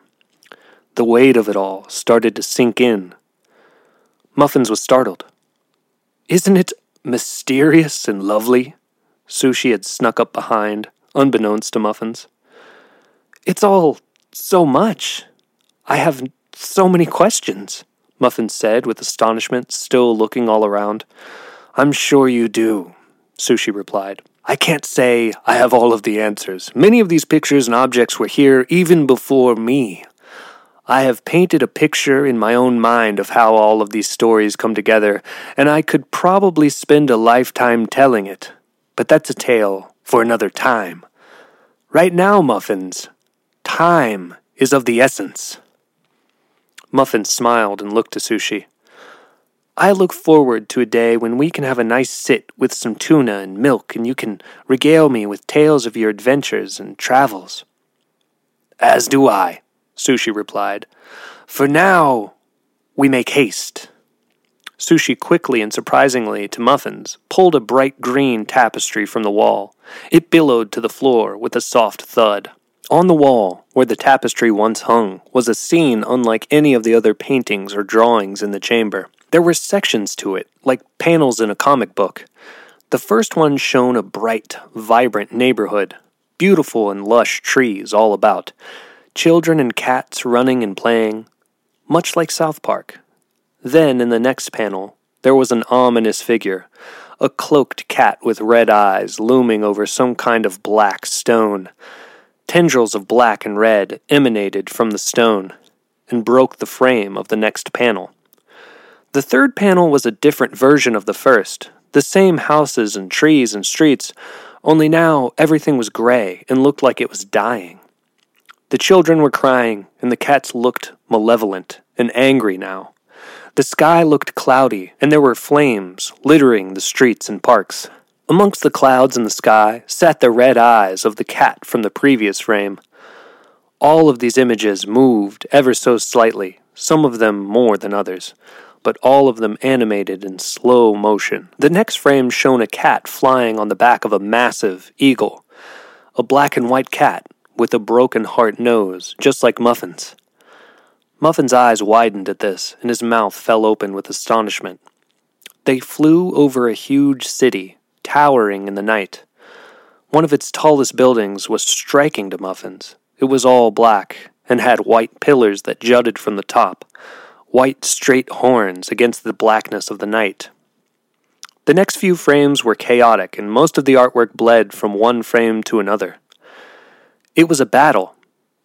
The weight of it all started to sink in. Muffins was startled. Isn't it mysterious and lovely? Sushi had snuck up behind, unbeknownst to Muffins. It's all so much. I have so many questions, Muffins said with astonishment, still looking all around. I'm sure you do, Sushi replied. I can't say I have all of the answers. Many of these pictures and objects were here even before me. I have painted a picture in my own mind of how all of these stories come together, and I could probably spend a lifetime telling it. But that's a tale for another time. Right now, Muffins, time is of the essence. Muffins smiled and looked to Sushi. I look forward to a day when we can have a nice sit with some tuna and milk, and you can regale me with tales of your adventures and travels. As do I, Sushi replied. For now, we make haste. Sushi quickly and surprisingly to Muffins pulled a bright green tapestry from the wall. It billowed to the floor with a soft thud. On the wall, where the tapestry once hung, was a scene unlike any of the other paintings or drawings in the chamber. There were sections to it, like panels in a comic book. The first one showed a bright, vibrant neighborhood, beautiful and lush trees all about, children and cats running and playing, much like South Park. Then, in the next panel, there was an ominous figure, a cloaked cat with red eyes looming over some kind of black stone. Tendrils of black and red emanated from the stone and broke the frame of the next panel. The third panel was a different version of the first, the same houses and trees and streets, only now everything was gray and looked like it was dying. The children were crying, and the cats looked malevolent and angry now. The sky looked cloudy, and there were flames littering the streets and parks. Amongst the clouds in the sky sat the red eyes of the cat from the previous frame. All of these images moved ever so slightly, some of them more than others but all of them animated in slow motion. The next frame showed a cat flying on the back of a massive eagle, a black and white cat with a broken heart nose, just like Muffin's. Muffin's eyes widened at this, and his mouth fell open with astonishment. They flew over a huge city, towering in the night. One of its tallest buildings was striking to Muffins. It was all black and had white pillars that jutted from the top white straight horns against the blackness of the night. The next few frames were chaotic, and most of the artwork bled from one frame to another. It was a battle.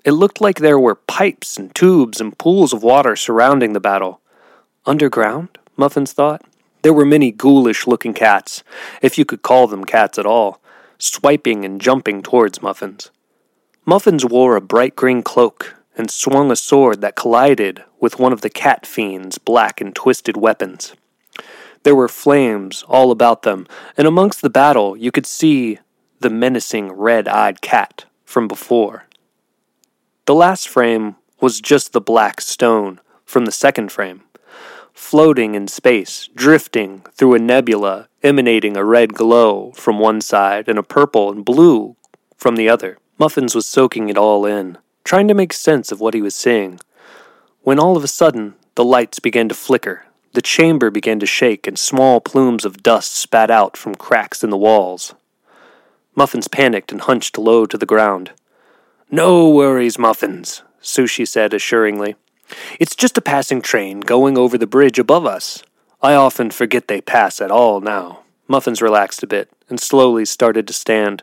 It looked like there were pipes and tubes and pools of water surrounding the battle. Underground? Muffins thought. There were many ghoulish looking cats, if you could call them cats at all, swiping and jumping towards Muffins. Muffins wore a bright green cloak and swung a sword that collided with one of the cat fiend's black and twisted weapons. There were flames all about them, and amongst the battle you could see the menacing red eyed cat from before. The last frame was just the black stone from the second frame, floating in space, drifting through a nebula, emanating a red glow from one side and a purple and blue from the other. Muffins was soaking it all in, trying to make sense of what he was seeing, when all of a sudden the lights began to flicker. The chamber began to shake, and small plumes of dust spat out from cracks in the walls. Muffins panicked and hunched low to the ground. No worries, Muffins, Sushi said assuringly. It's just a passing train going over the bridge above us. I often forget they pass at all now. Muffins relaxed a bit and slowly started to stand.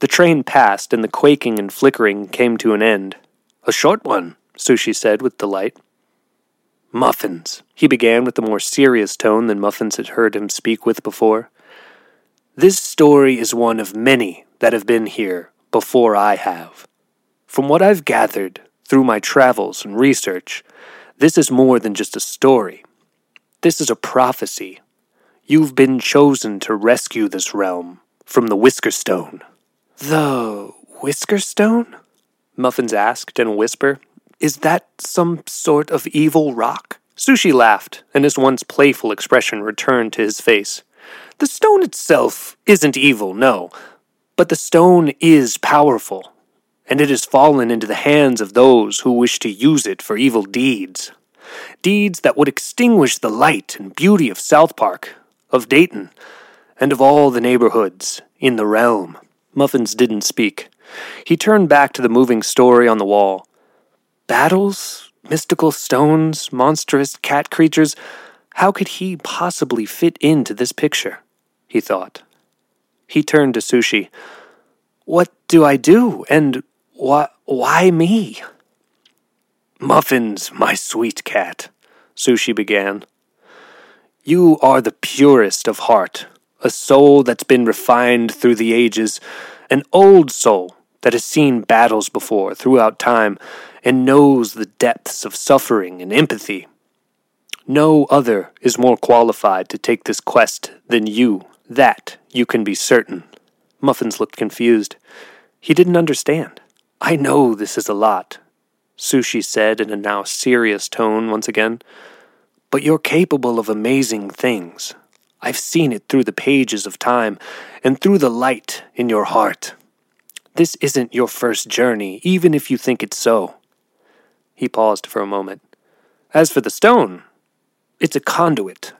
The train passed, and the quaking and flickering came to an end. A short one, Sushi said with delight. Muffins, he began with a more serious tone than Muffins had heard him speak with before. This story is one of many that have been here before I have. From what I've gathered through my travels and research, this is more than just a story. This is a prophecy. You've been chosen to rescue this realm from the Whisker Stone. The Whisker Stone? Muffins asked in a whisper. Is that some sort of evil rock? Sushi laughed, and his once playful expression returned to his face. The stone itself isn't evil, no, but the stone is powerful and it has fallen into the hands of those who wish to use it for evil deeds. Deeds that would extinguish the light and beauty of South Park, of Dayton, and of all the neighborhoods in the realm. Muffins didn't speak. He turned back to the moving story on the wall. Battles, mystical stones, monstrous cat creatures. How could he possibly fit into this picture? He thought. He turned to Sushi. What do I do? And why, why me? Muffins, my sweet cat, Sushi began. You are the purest of heart, a soul that's been refined through the ages, an old soul that has seen battles before throughout time and knows the depths of suffering and empathy. No other is more qualified to take this quest than you. That you can be certain. Muffins looked confused. He didn't understand. I know this is a lot, Sushi said in a now serious tone once again, but you're capable of amazing things. I've seen it through the pages of time and through the light in your heart. This isn't your first journey, even if you think it's so. He paused for a moment. As for the stone, it's a conduit,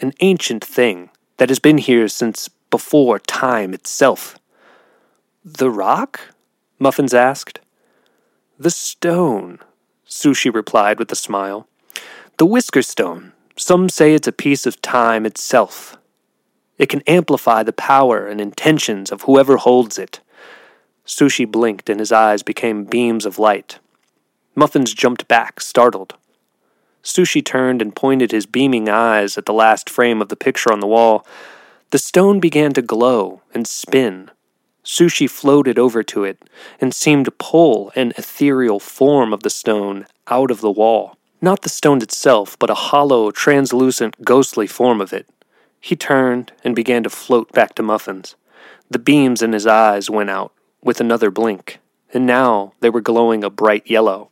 an ancient thing that has been here since before time itself. The rock? Muffins asked. The stone, Sushi replied with a smile. The whisker stone. Some say it's a piece of time itself. It can amplify the power and intentions of whoever holds it. Sushi blinked and his eyes became beams of light. Muffins jumped back, startled. Sushi turned and pointed his beaming eyes at the last frame of the picture on the wall. The stone began to glow and spin, Sushi floated over to it and seemed to pull an ethereal form of the stone out of the wall. Not the stone itself, but a hollow, translucent, ghostly form of it. He turned and began to float back to Muffins. The beams in his eyes went out with another blink, and now they were glowing a bright yellow.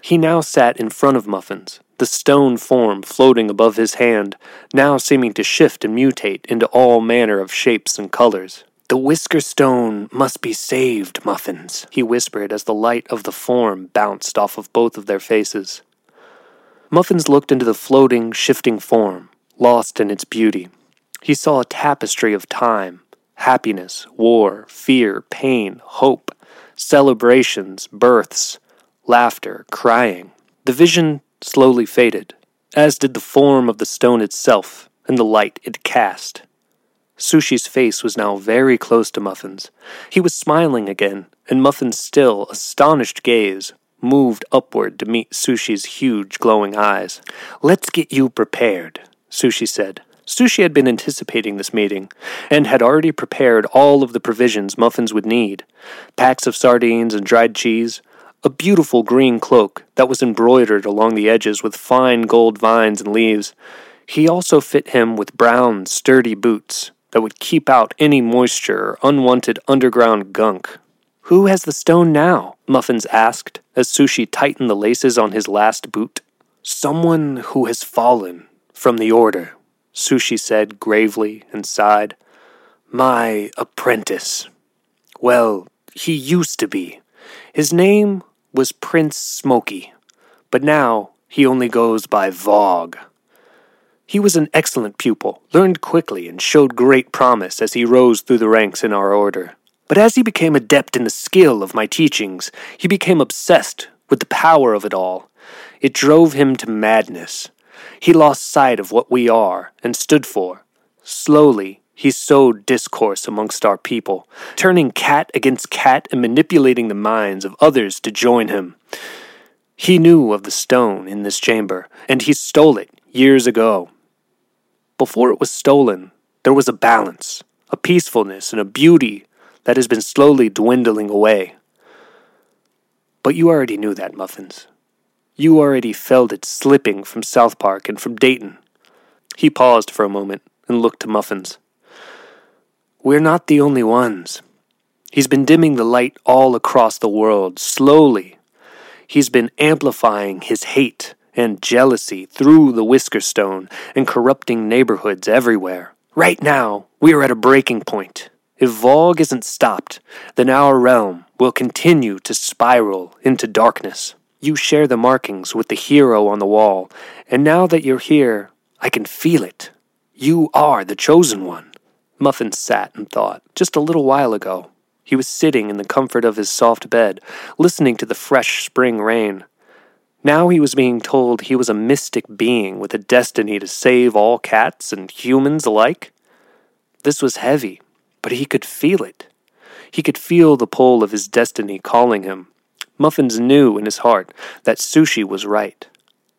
He now sat in front of Muffins, the stone form floating above his hand, now seeming to shift and mutate into all manner of shapes and colors. The Whisker Stone must be saved, Muffins, he whispered as the light of the form bounced off of both of their faces. Muffins looked into the floating, shifting form, lost in its beauty. He saw a tapestry of time, happiness, war, fear, pain, hope, celebrations, births, laughter, crying. The vision slowly faded, as did the form of the stone itself and the light it cast. Sushi's face was now very close to Muffin's. He was smiling again, and Muffin's still, astonished gaze moved upward to meet Sushi's huge, glowing eyes. Let's get you prepared, Sushi said. Sushi had been anticipating this meeting, and had already prepared all of the provisions Muffins would need packs of sardines and dried cheese, a beautiful green cloak that was embroidered along the edges with fine gold vines and leaves. He also fit him with brown, sturdy boots that would keep out any moisture or unwanted underground gunk. Who has the stone now? Muffins asked as Sushi tightened the laces on his last boot. Someone who has fallen from the order, Sushi said gravely and sighed. My apprentice. Well, he used to be. His name was Prince Smoky, but now he only goes by Vogue. He was an excellent pupil, learned quickly, and showed great promise as he rose through the ranks in our order. But as he became adept in the skill of my teachings, he became obsessed with the power of it all. It drove him to madness. He lost sight of what we are and stood for. Slowly, he sowed discourse amongst our people, turning cat against cat and manipulating the minds of others to join him. He knew of the stone in this chamber, and he stole it years ago. Before it was stolen, there was a balance, a peacefulness, and a beauty that has been slowly dwindling away. But you already knew that, Muffins. You already felt it slipping from South Park and from Dayton. He paused for a moment and looked to Muffins. We're not the only ones. He's been dimming the light all across the world, slowly. He's been amplifying his hate and jealousy through the Whisker Stone and corrupting neighborhoods everywhere. Right now, we are at a breaking point. If Vogue isn't stopped, then our realm will continue to spiral into darkness. You share the markings with the hero on the wall, and now that you're here, I can feel it. You are the chosen one. Muffin sat and thought. Just a little while ago, he was sitting in the comfort of his soft bed, listening to the fresh spring rain. Now he was being told he was a mystic being with a destiny to save all cats and humans alike. This was heavy, but he could feel it. He could feel the pull of his destiny calling him. Muffins knew in his heart that Sushi was right.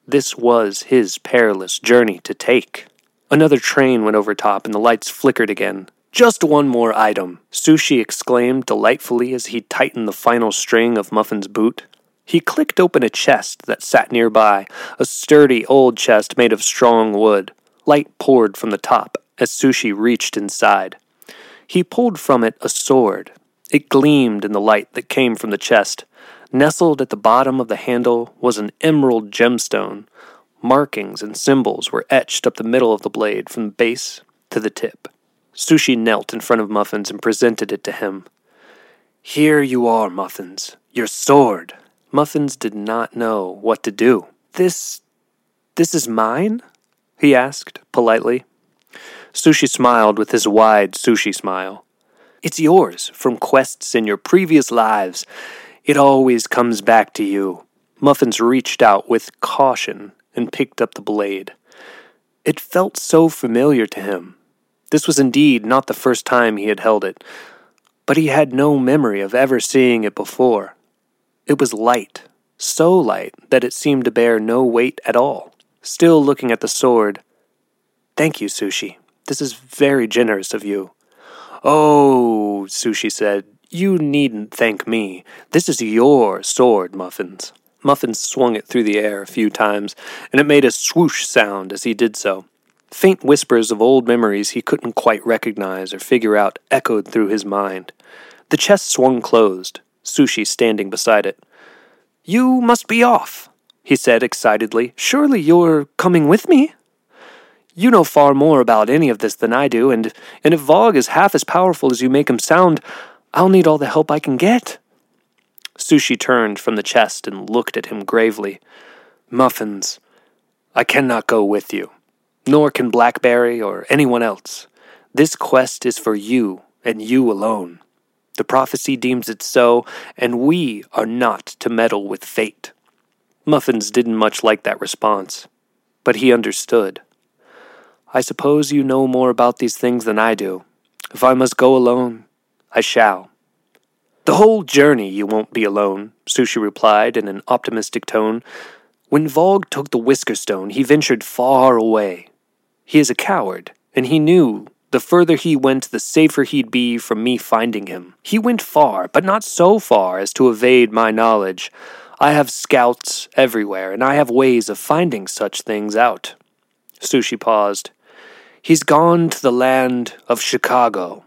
This was his perilous journey to take. Another train went over top and the lights flickered again. Just one more item, Sushi exclaimed delightfully as he tightened the final string of Muffin's boot. He clicked open a chest that sat nearby, a sturdy old chest made of strong wood. Light poured from the top as Sushi reached inside. He pulled from it a sword. It gleamed in the light that came from the chest. Nestled at the bottom of the handle was an emerald gemstone. Markings and symbols were etched up the middle of the blade from the base to the tip. Sushi knelt in front of Muffins and presented it to him. Here you are, Muffins. Your sword. Muffins did not know what to do. This. this is mine? he asked, politely. Sushi smiled with his wide sushi smile. It's yours from quests in your previous lives. It always comes back to you. Muffins reached out with caution and picked up the blade. It felt so familiar to him. This was indeed not the first time he had held it, but he had no memory of ever seeing it before. It was light, so light that it seemed to bear no weight at all. Still looking at the sword, Thank you, Sushi. This is very generous of you. Oh, Sushi said, you needn't thank me. This is your sword, Muffins. Muffins swung it through the air a few times, and it made a swoosh sound as he did so. Faint whispers of old memories he couldn't quite recognize or figure out echoed through his mind. The chest swung closed, Sushi standing beside it. You must be off, he said excitedly. Surely you're coming with me? You know far more about any of this than I do, and, and if Vogue is half as powerful as you make him sound, I'll need all the help I can get. Sushi turned from the chest and looked at him gravely. Muffins, I cannot go with you, nor can Blackberry or anyone else. This quest is for you and you alone. The prophecy deems it so, and we are not to meddle with fate. Muffins didn't much like that response, but he understood. I suppose you know more about these things than I do. If I must go alone, I shall. The whole journey you won't be alone, Sushi replied in an optimistic tone. When Vogue took the Whisker Stone, he ventured far away. He is a coward, and he knew the further he went, the safer he'd be from me finding him. He went far, but not so far as to evade my knowledge. I have scouts everywhere, and I have ways of finding such things out. Sushi paused. He's gone to the land of Chicago.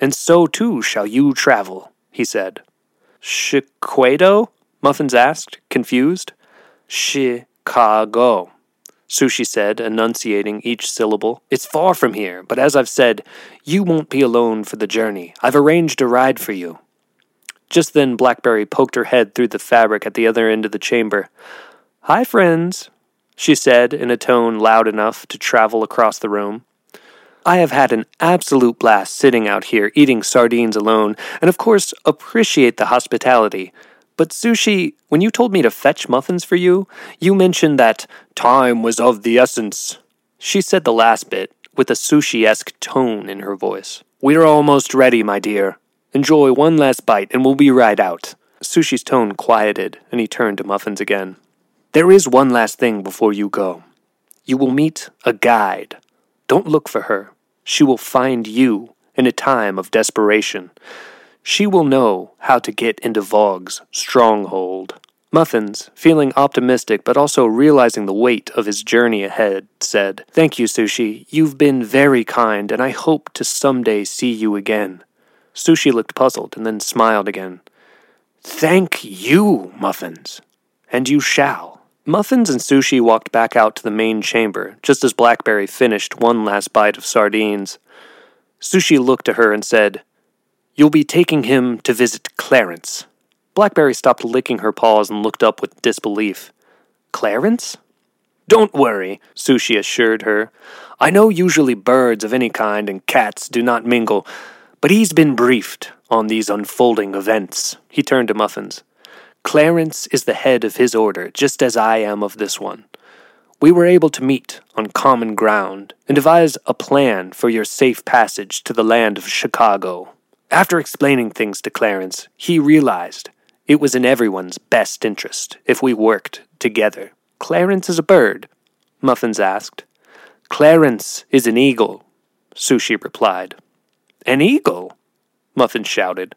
And so too shall you travel, he said. Chiquado? Muffins asked, confused. Chicago, Sushi said, enunciating each syllable. It's far from here, but as I've said, you won't be alone for the journey. I've arranged a ride for you. Just then, Blackberry poked her head through the fabric at the other end of the chamber. Hi, friends, she said in a tone loud enough to travel across the room. I have had an absolute blast sitting out here eating sardines alone, and of course appreciate the hospitality. But Sushi, when you told me to fetch muffins for you, you mentioned that time was of the essence. She said the last bit with a sushi esque tone in her voice. We're almost ready, my dear. Enjoy one last bite and we'll be right out. Sushi's tone quieted, and he turned to Muffins again. There is one last thing before you go. You will meet a guide. Don't look for her. She will find you in a time of desperation. She will know how to get into Vogue's stronghold. Muffins, feeling optimistic but also realizing the weight of his journey ahead, said, Thank you, Sushi. You've been very kind, and I hope to someday see you again. Sushi looked puzzled and then smiled again. Thank you, Muffins. And you shall. Muffins and Sushi walked back out to the main chamber just as Blackberry finished one last bite of sardines. Sushi looked at her and said, You'll be taking him to visit Clarence. Blackberry stopped licking her paws and looked up with disbelief. Clarence? Don't worry, Sushi assured her. I know usually birds of any kind and cats do not mingle, but he's been briefed on these unfolding events. He turned to Muffins. Clarence is the head of his order, just as I am of this one. We were able to meet on common ground and devise a plan for your safe passage to the land of Chicago. After explaining things to Clarence, he realized it was in everyone's best interest if we worked together. Clarence is a bird? Muffins asked. Clarence is an eagle, Sushi replied. An eagle? Muffins shouted.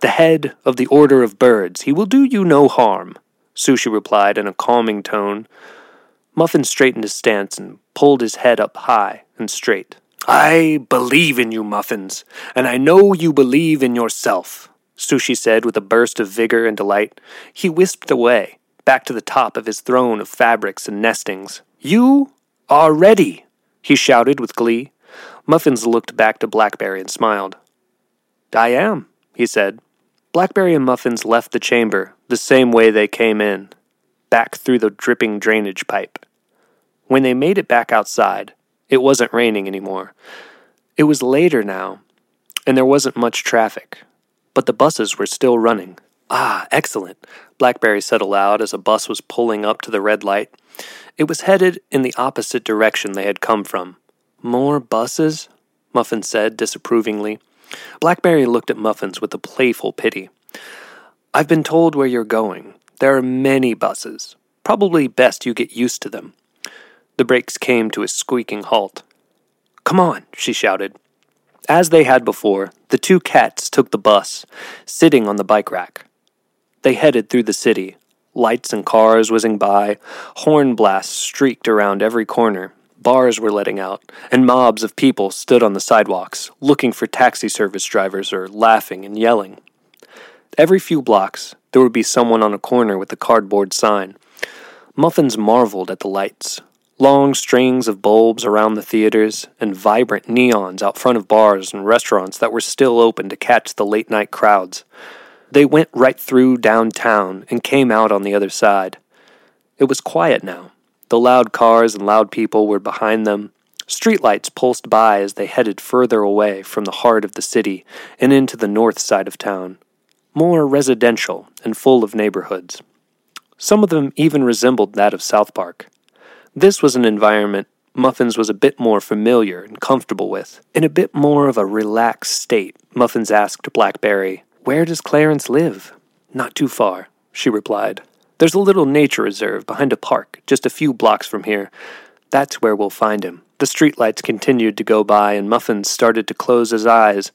The head of the Order of Birds. He will do you no harm, Sushi replied in a calming tone. Muffin straightened his stance and pulled his head up high and straight. I believe in you, Muffins, and I know you believe in yourself, Sushi said with a burst of vigor and delight. He whisked away, back to the top of his throne of fabrics and nestings. You are ready, he shouted with glee. Muffins looked back to Blackberry and smiled. I am, he said. Blackberry and Muffins left the chamber the same way they came in, back through the dripping drainage pipe. When they made it back outside, it wasn't raining anymore. It was later now, and there wasn't much traffic, but the buses were still running. Ah, excellent, Blackberry said aloud as a bus was pulling up to the red light. It was headed in the opposite direction they had come from. More buses? Muffin said disapprovingly. Blackberry looked at Muffins with a playful pity. I've been told where you're going. There are many buses. Probably best you get used to them. The brakes came to a squeaking halt. Come on, she shouted. As they had before, the two cats took the bus, sitting on the bike rack. They headed through the city, lights and cars whizzing by, horn blasts streaked around every corner, bars were letting out, and mobs of people stood on the sidewalks, looking for taxi service drivers or laughing and yelling. Every few blocks, there would be someone on a corner with a cardboard sign. Muffins marveled at the lights, Long strings of bulbs around the theaters, and vibrant neons out front of bars and restaurants that were still open to catch the late night crowds. They went right through downtown and came out on the other side. It was quiet now. The loud cars and loud people were behind them. Streetlights pulsed by as they headed further away from the heart of the city and into the north side of town, more residential and full of neighborhoods. Some of them even resembled that of South Park. This was an environment Muffins was a bit more familiar and comfortable with. In a bit more of a relaxed state, Muffins asked Blackberry, Where does Clarence live? Not too far, she replied. There's a little nature reserve behind a park just a few blocks from here. That's where we'll find him. The streetlights continued to go by, and Muffins started to close his eyes.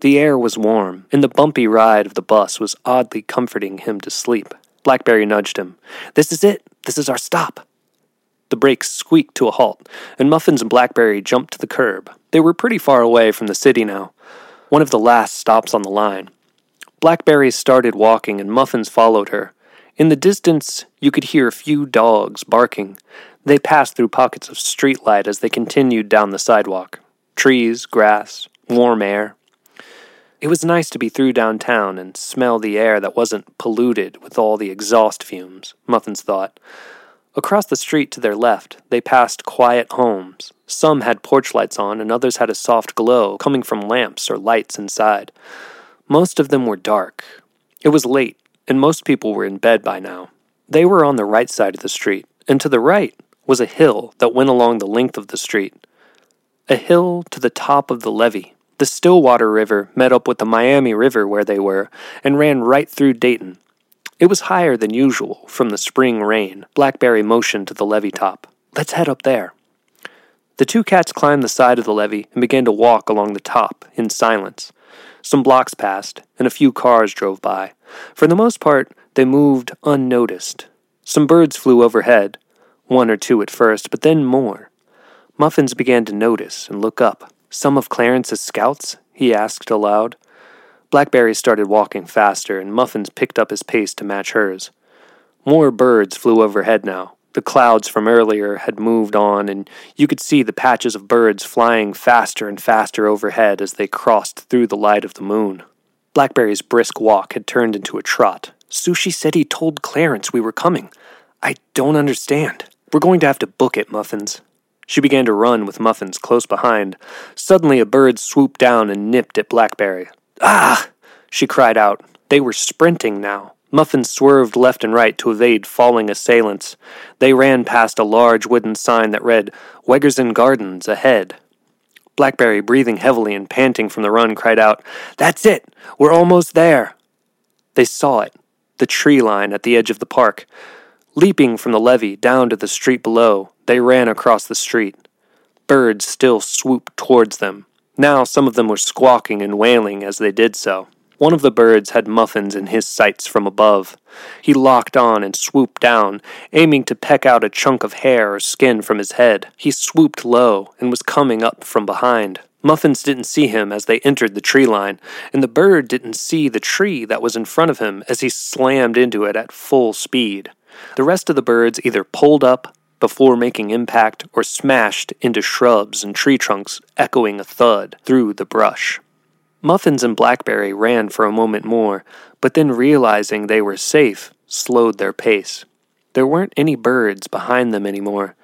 The air was warm, and the bumpy ride of the bus was oddly comforting him to sleep. Blackberry nudged him. This is it. This is our stop. The brakes squeaked to a halt, and Muffins and Blackberry jumped to the curb. They were pretty far away from the city now, one of the last stops on the line. Blackberry started walking, and Muffins followed her. In the distance, you could hear a few dogs barking. They passed through pockets of streetlight as they continued down the sidewalk. Trees, grass, warm air. It was nice to be through downtown and smell the air that wasn't polluted with all the exhaust fumes, Muffins thought. Across the street to their left, they passed quiet homes. Some had porch lights on, and others had a soft glow coming from lamps or lights inside. Most of them were dark. It was late, and most people were in bed by now. They were on the right side of the street, and to the right was a hill that went along the length of the street. A hill to the top of the levee. The Stillwater River met up with the Miami River where they were and ran right through Dayton. It was higher than usual from the spring rain. Blackberry motioned to the levee top. Let's head up there. The two cats climbed the side of the levee and began to walk along the top in silence. Some blocks passed, and a few cars drove by. For the most part, they moved unnoticed. Some birds flew overhead, one or two at first, but then more. Muffins began to notice and look up. Some of Clarence's scouts? he asked aloud. Blackberry started walking faster, and Muffins picked up his pace to match hers. More birds flew overhead now. The clouds from earlier had moved on, and you could see the patches of birds flying faster and faster overhead as they crossed through the light of the moon. Blackberry's brisk walk had turned into a trot. Sushi said he told Clarence we were coming. I don't understand. We're going to have to book it, Muffins. She began to run with Muffins close behind. Suddenly, a bird swooped down and nipped at Blackberry. Ah! She cried out. They were sprinting now. Muffins swerved left and right to evade falling assailants. They ran past a large wooden sign that read, Wegerzyn Gardens ahead. Blackberry, breathing heavily and panting from the run, cried out, That's it! We're almost there! They saw it, the tree line at the edge of the park. Leaping from the levee down to the street below, they ran across the street. Birds still swooped towards them. Now some of them were squawking and wailing as they did so. One of the birds had muffins in his sights from above. He locked on and swooped down, aiming to peck out a chunk of hair or skin from his head. He swooped low and was coming up from behind. Muffins didn't see him as they entered the tree line, and the bird didn't see the tree that was in front of him as he slammed into it at full speed. The rest of the birds either pulled up before making impact or smashed into shrubs and tree trunks, echoing a thud through the brush. Muffins and Blackberry ran for a moment more, but then realizing they were safe, slowed their pace. There weren't any birds behind them anymore.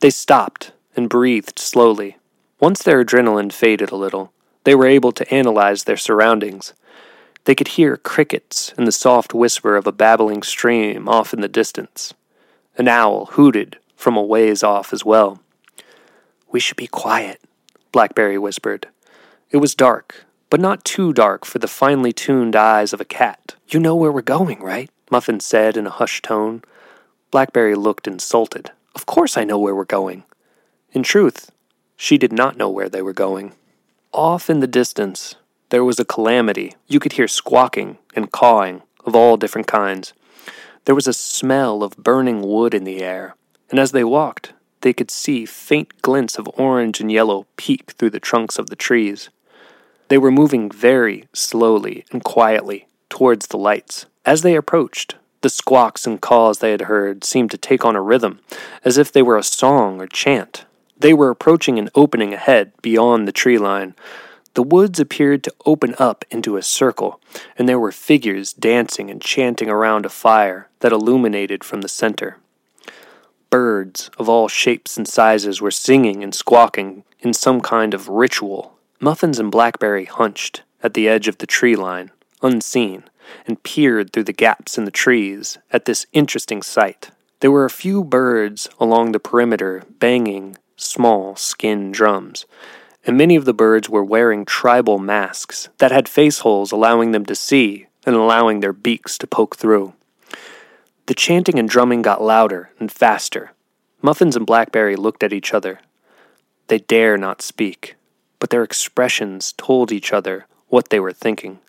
They stopped and breathed slowly. Once their adrenaline faded a little, they were able to analyze their surroundings. They could hear crickets and the soft whisper of a babbling stream off in the distance. An owl hooted from a ways off as well. We should be quiet, Blackberry whispered. It was dark, but not too dark for the finely tuned eyes of a cat. You know where we're going, right? Muffin said in a hushed tone. Blackberry looked insulted. Of course I know where we're going. In truth, she did not know where they were going. Off in the distance, there was a calamity. You could hear squawking and cawing of all different kinds. There was a smell of burning wood in the air, and as they walked, they could see faint glints of orange and yellow peek through the trunks of the trees. They were moving very slowly and quietly towards the lights. As they approached, the squawks and calls they had heard seemed to take on a rhythm, as if they were a song or chant. They were approaching an opening ahead beyond the tree line, the woods appeared to open up into a circle, and there were figures dancing and chanting around a fire that illuminated from the center. Birds of all shapes and sizes were singing and squawking in some kind of ritual. Muffins and Blackberry hunched at the edge of the tree line, unseen, and peered through the gaps in the trees at this interesting sight. There were a few birds along the perimeter banging small skin drums, and many of the birds were wearing tribal masks that had face holes allowing them to see and allowing their beaks to poke through. The chanting and drumming got louder and faster. Muffins and Blackberry looked at each other. They dare not speak, but their expressions told each other what they were thinking.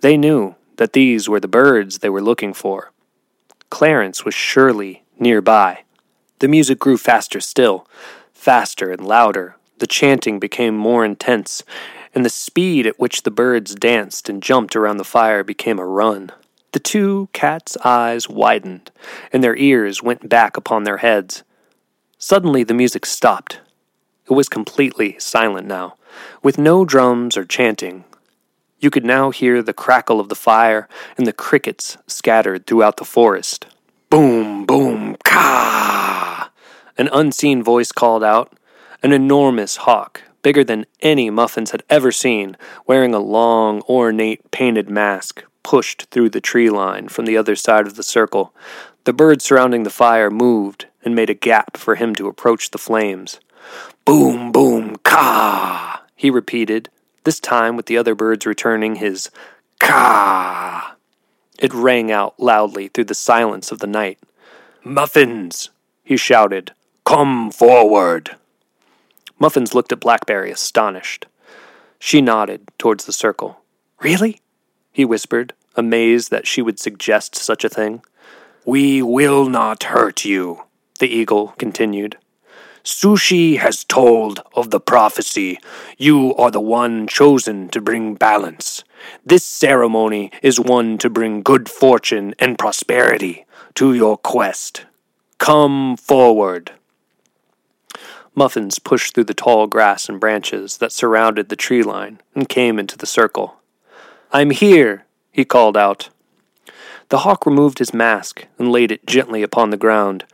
They knew that these were the birds they were looking for. Clarence was surely nearby. The music grew faster still, faster and louder. The chanting became more intense, and the speed at which the birds danced and jumped around the fire became a run. The two cats' eyes widened, and their ears went back upon their heads. Suddenly the music stopped. It was completely silent now, with no drums or chanting. You could now hear the crackle of the fire and the crickets scattered throughout the forest. Boom, boom, ka! An unseen voice called out. An enormous hawk, bigger than any Muffins had ever seen, wearing a long, ornate, painted mask, pushed through the tree line from the other side of the circle. The birds surrounding the fire moved and made a gap for him to approach the flames. Boom, boom, ka! he repeated, this time with the other birds returning his ka. It rang out loudly through the silence of the night. Muffins, he shouted, come forward. Muffins looked at Blackberry, astonished. She nodded towards the circle. Really? he whispered, amazed that she would suggest such a thing. We will not hurt you, the eagle continued. Sushi has told of the prophecy. You are the one chosen to bring balance. This ceremony is one to bring good fortune and prosperity to your quest. Come forward. Muffins pushed through the tall grass and branches that surrounded the tree line and came into the circle. I'm here, he called out. The hawk removed his mask and laid it gently upon the ground.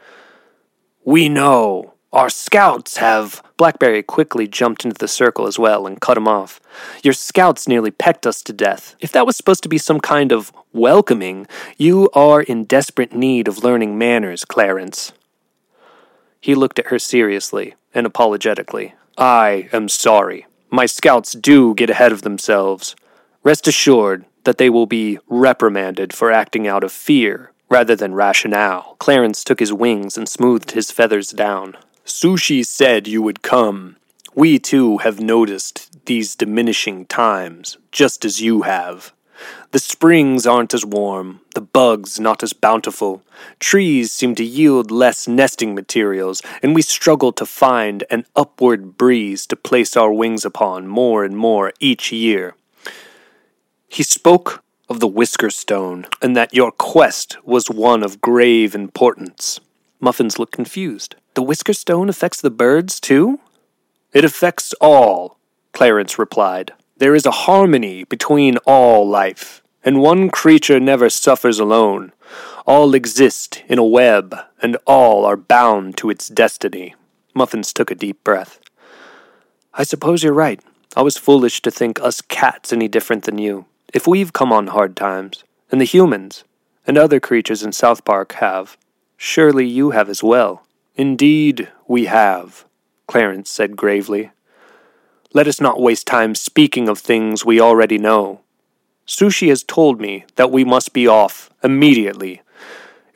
We know. Our scouts have. Blackberry quickly jumped into the circle as well and cut him off. Your scouts nearly pecked us to death. If that was supposed to be some kind of welcoming, you are in desperate need of learning manners, Clarence. He looked at her seriously and apologetically. I am sorry. My scouts do get ahead of themselves. Rest assured that they will be reprimanded for acting out of fear rather than rationale. Clarence took his wings and smoothed his feathers down. Sushi said you would come. We too have noticed these diminishing times, just as you have. The springs aren't as warm, the bugs not as bountiful, trees seem to yield less nesting materials, and we struggle to find an upward breeze to place our wings upon more and more each year. He spoke of the Whisker Stone, and that your quest was one of grave importance. Muffins looked confused. The Whisker Stone affects the birds, too? It affects all, Clarence replied. There is a harmony between all life, and one creature never suffers alone. All exist in a web, and all are bound to its destiny. Muffins took a deep breath. I suppose you're right. I was foolish to think us cats any different than you. If we've come on hard times, and the humans and other creatures in South Park have, surely you have as well. Indeed, we have, Clarence said gravely. Let us not waste time speaking of things we already know. Sushi has told me that we must be off immediately.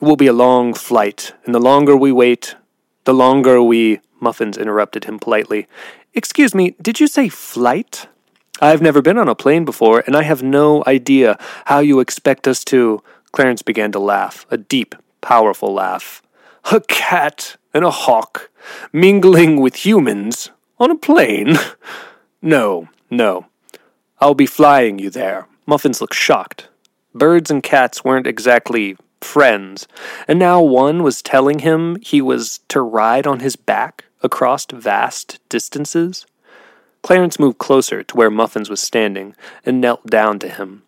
It will be a long flight, and the longer we wait, the longer we. Muffins interrupted him politely. Excuse me, did you say flight? I've never been on a plane before, and I have no idea how you expect us to. Clarence began to laugh, a deep, powerful laugh. A cat and a hawk mingling with humans on a plane? No, no. I'll be flying you there. Muffins looked shocked. Birds and cats weren't exactly friends, and now one was telling him he was to ride on his back across vast distances. Clarence moved closer to where Muffins was standing and knelt down to him.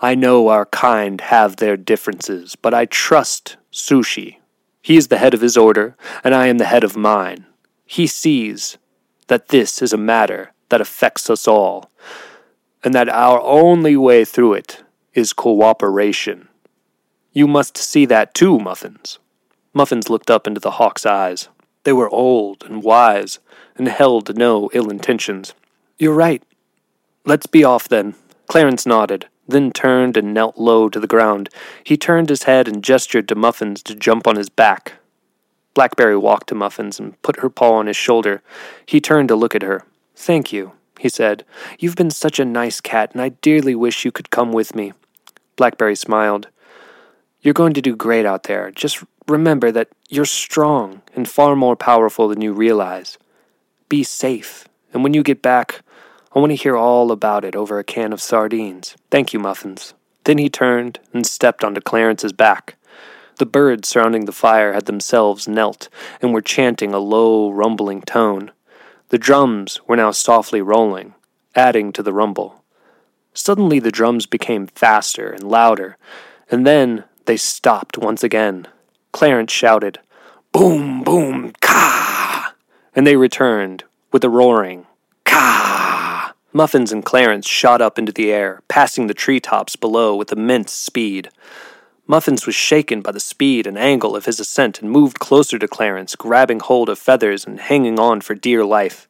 I know our kind have their differences, but I trust Sushi. He is the head of his order, and I am the head of mine. He sees that this is a matter that affects us all, and that our only way through it is cooperation. You must see that too, Muffins. Muffins looked up into the hawk's eyes. They were old and wise, and held no ill intentions. You're right. Let's be off then. Clarence nodded, then turned and knelt low to the ground. He turned his head and gestured to Muffins to jump on his back. Blackberry walked to Muffins and put her paw on his shoulder. He turned to look at her. Thank you, he said. You've been such a nice cat, and I dearly wish you could come with me. Blackberry smiled. You're going to do great out there. Just remember that you're strong and far more powerful than you realize. Be safe, and when you get back, I want to hear all about it over a can of sardines. Thank you, Muffins. Then he turned and stepped onto Clarence's back. The birds surrounding the fire had themselves knelt and were chanting a low, rumbling tone. The drums were now softly rolling, adding to the rumble. Suddenly the drums became faster and louder, and then they stopped once again. Clarence shouted, Boom, boom, ka! And they returned with a roaring, ka! Muffins and Clarence shot up into the air, passing the tree tops below with immense speed. Muffins was shaken by the speed and angle of his ascent and moved closer to Clarence, grabbing hold of feathers and hanging on for dear life.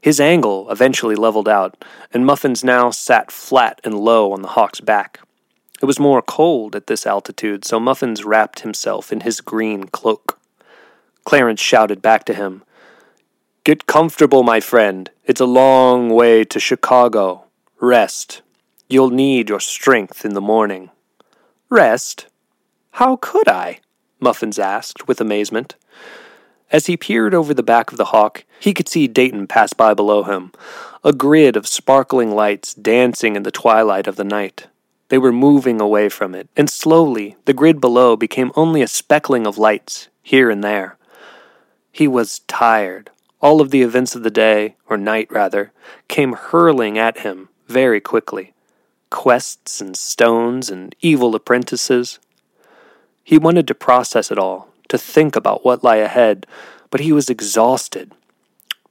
His angle eventually leveled out, and Muffins now sat flat and low on the hawk's back. It was more cold at this altitude, so Muffins wrapped himself in his green cloak. Clarence shouted back to him, Get comfortable, my friend. It's a long way to Chicago. Rest. You'll need your strength in the morning. Rest? How could I? Muffins asked with amazement. As he peered over the back of the hawk, he could see Dayton pass by below him, a grid of sparkling lights dancing in the twilight of the night. They were moving away from it, and slowly the grid below became only a speckling of lights here and there. He was tired. All of the events of the day, or night rather, came hurling at him very quickly quests and stones and evil apprentices, he wanted to process it all, to think about what lay ahead, but he was exhausted.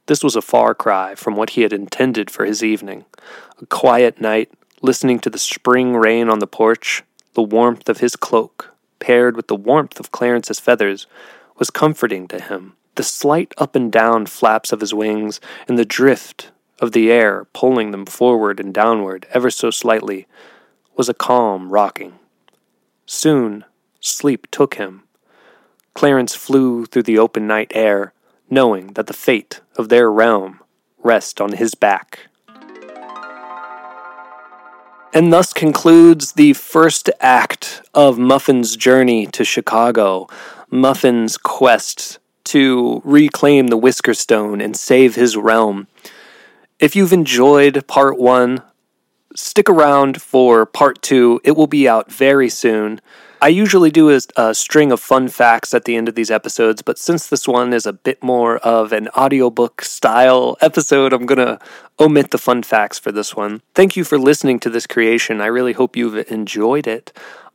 This was a far cry from what he had intended for his evening. A quiet night, listening to the spring rain on the porch, the warmth of his cloak, paired with the warmth of Clarence's feathers, was comforting to him. The slight up and down flaps of his wings and the drift of the air pulling them forward and downward ever so slightly was a calm rocking. Soon Sleep took him. Clarence flew through the open night air, knowing that the fate of their realm rest on his back. And thus concludes the first act of Muffin's journey to Chicago, Muffin's quest to reclaim the Whisker Stone and save his realm. If you've enjoyed part one, stick around for part two. It will be out very soon. I usually do a, a, string of fun facts at the end of these episodes, but since this one is a bit more of an audiobook style episode, I'm going to omit the fun facts for this one. Thank you for listening to this creation. I really hope you've enjoyed it.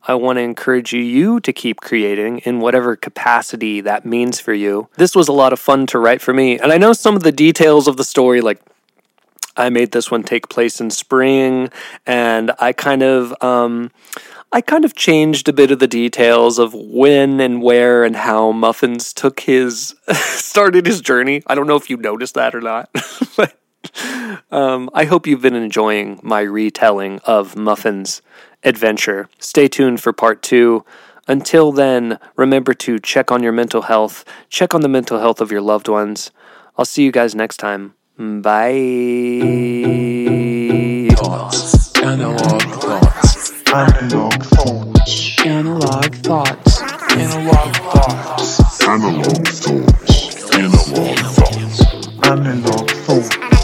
I want to encourage you to keep creating in whatever capacity that means for you. This was a lot of fun to write for me, and I know some of the details of the story, like I made this one take place in spring, and I kind of um, I kind of changed a bit of the details of when and where and how Muffins took his started his journey. I don't know if you noticed that or not, but um, I hope you've been enjoying my retelling of Muffin's adventure. Stay tuned for part two. Until then, remember to check on your mental health, check on the mental health of your loved ones. I'll see you guys next time. Bye. Analogue Thoughts. Analogue Thoughts. Analogue Thoughts. Analogue Thoughts. Analogue Thoughts. Analogue Thoughts. Analogue Thoughts.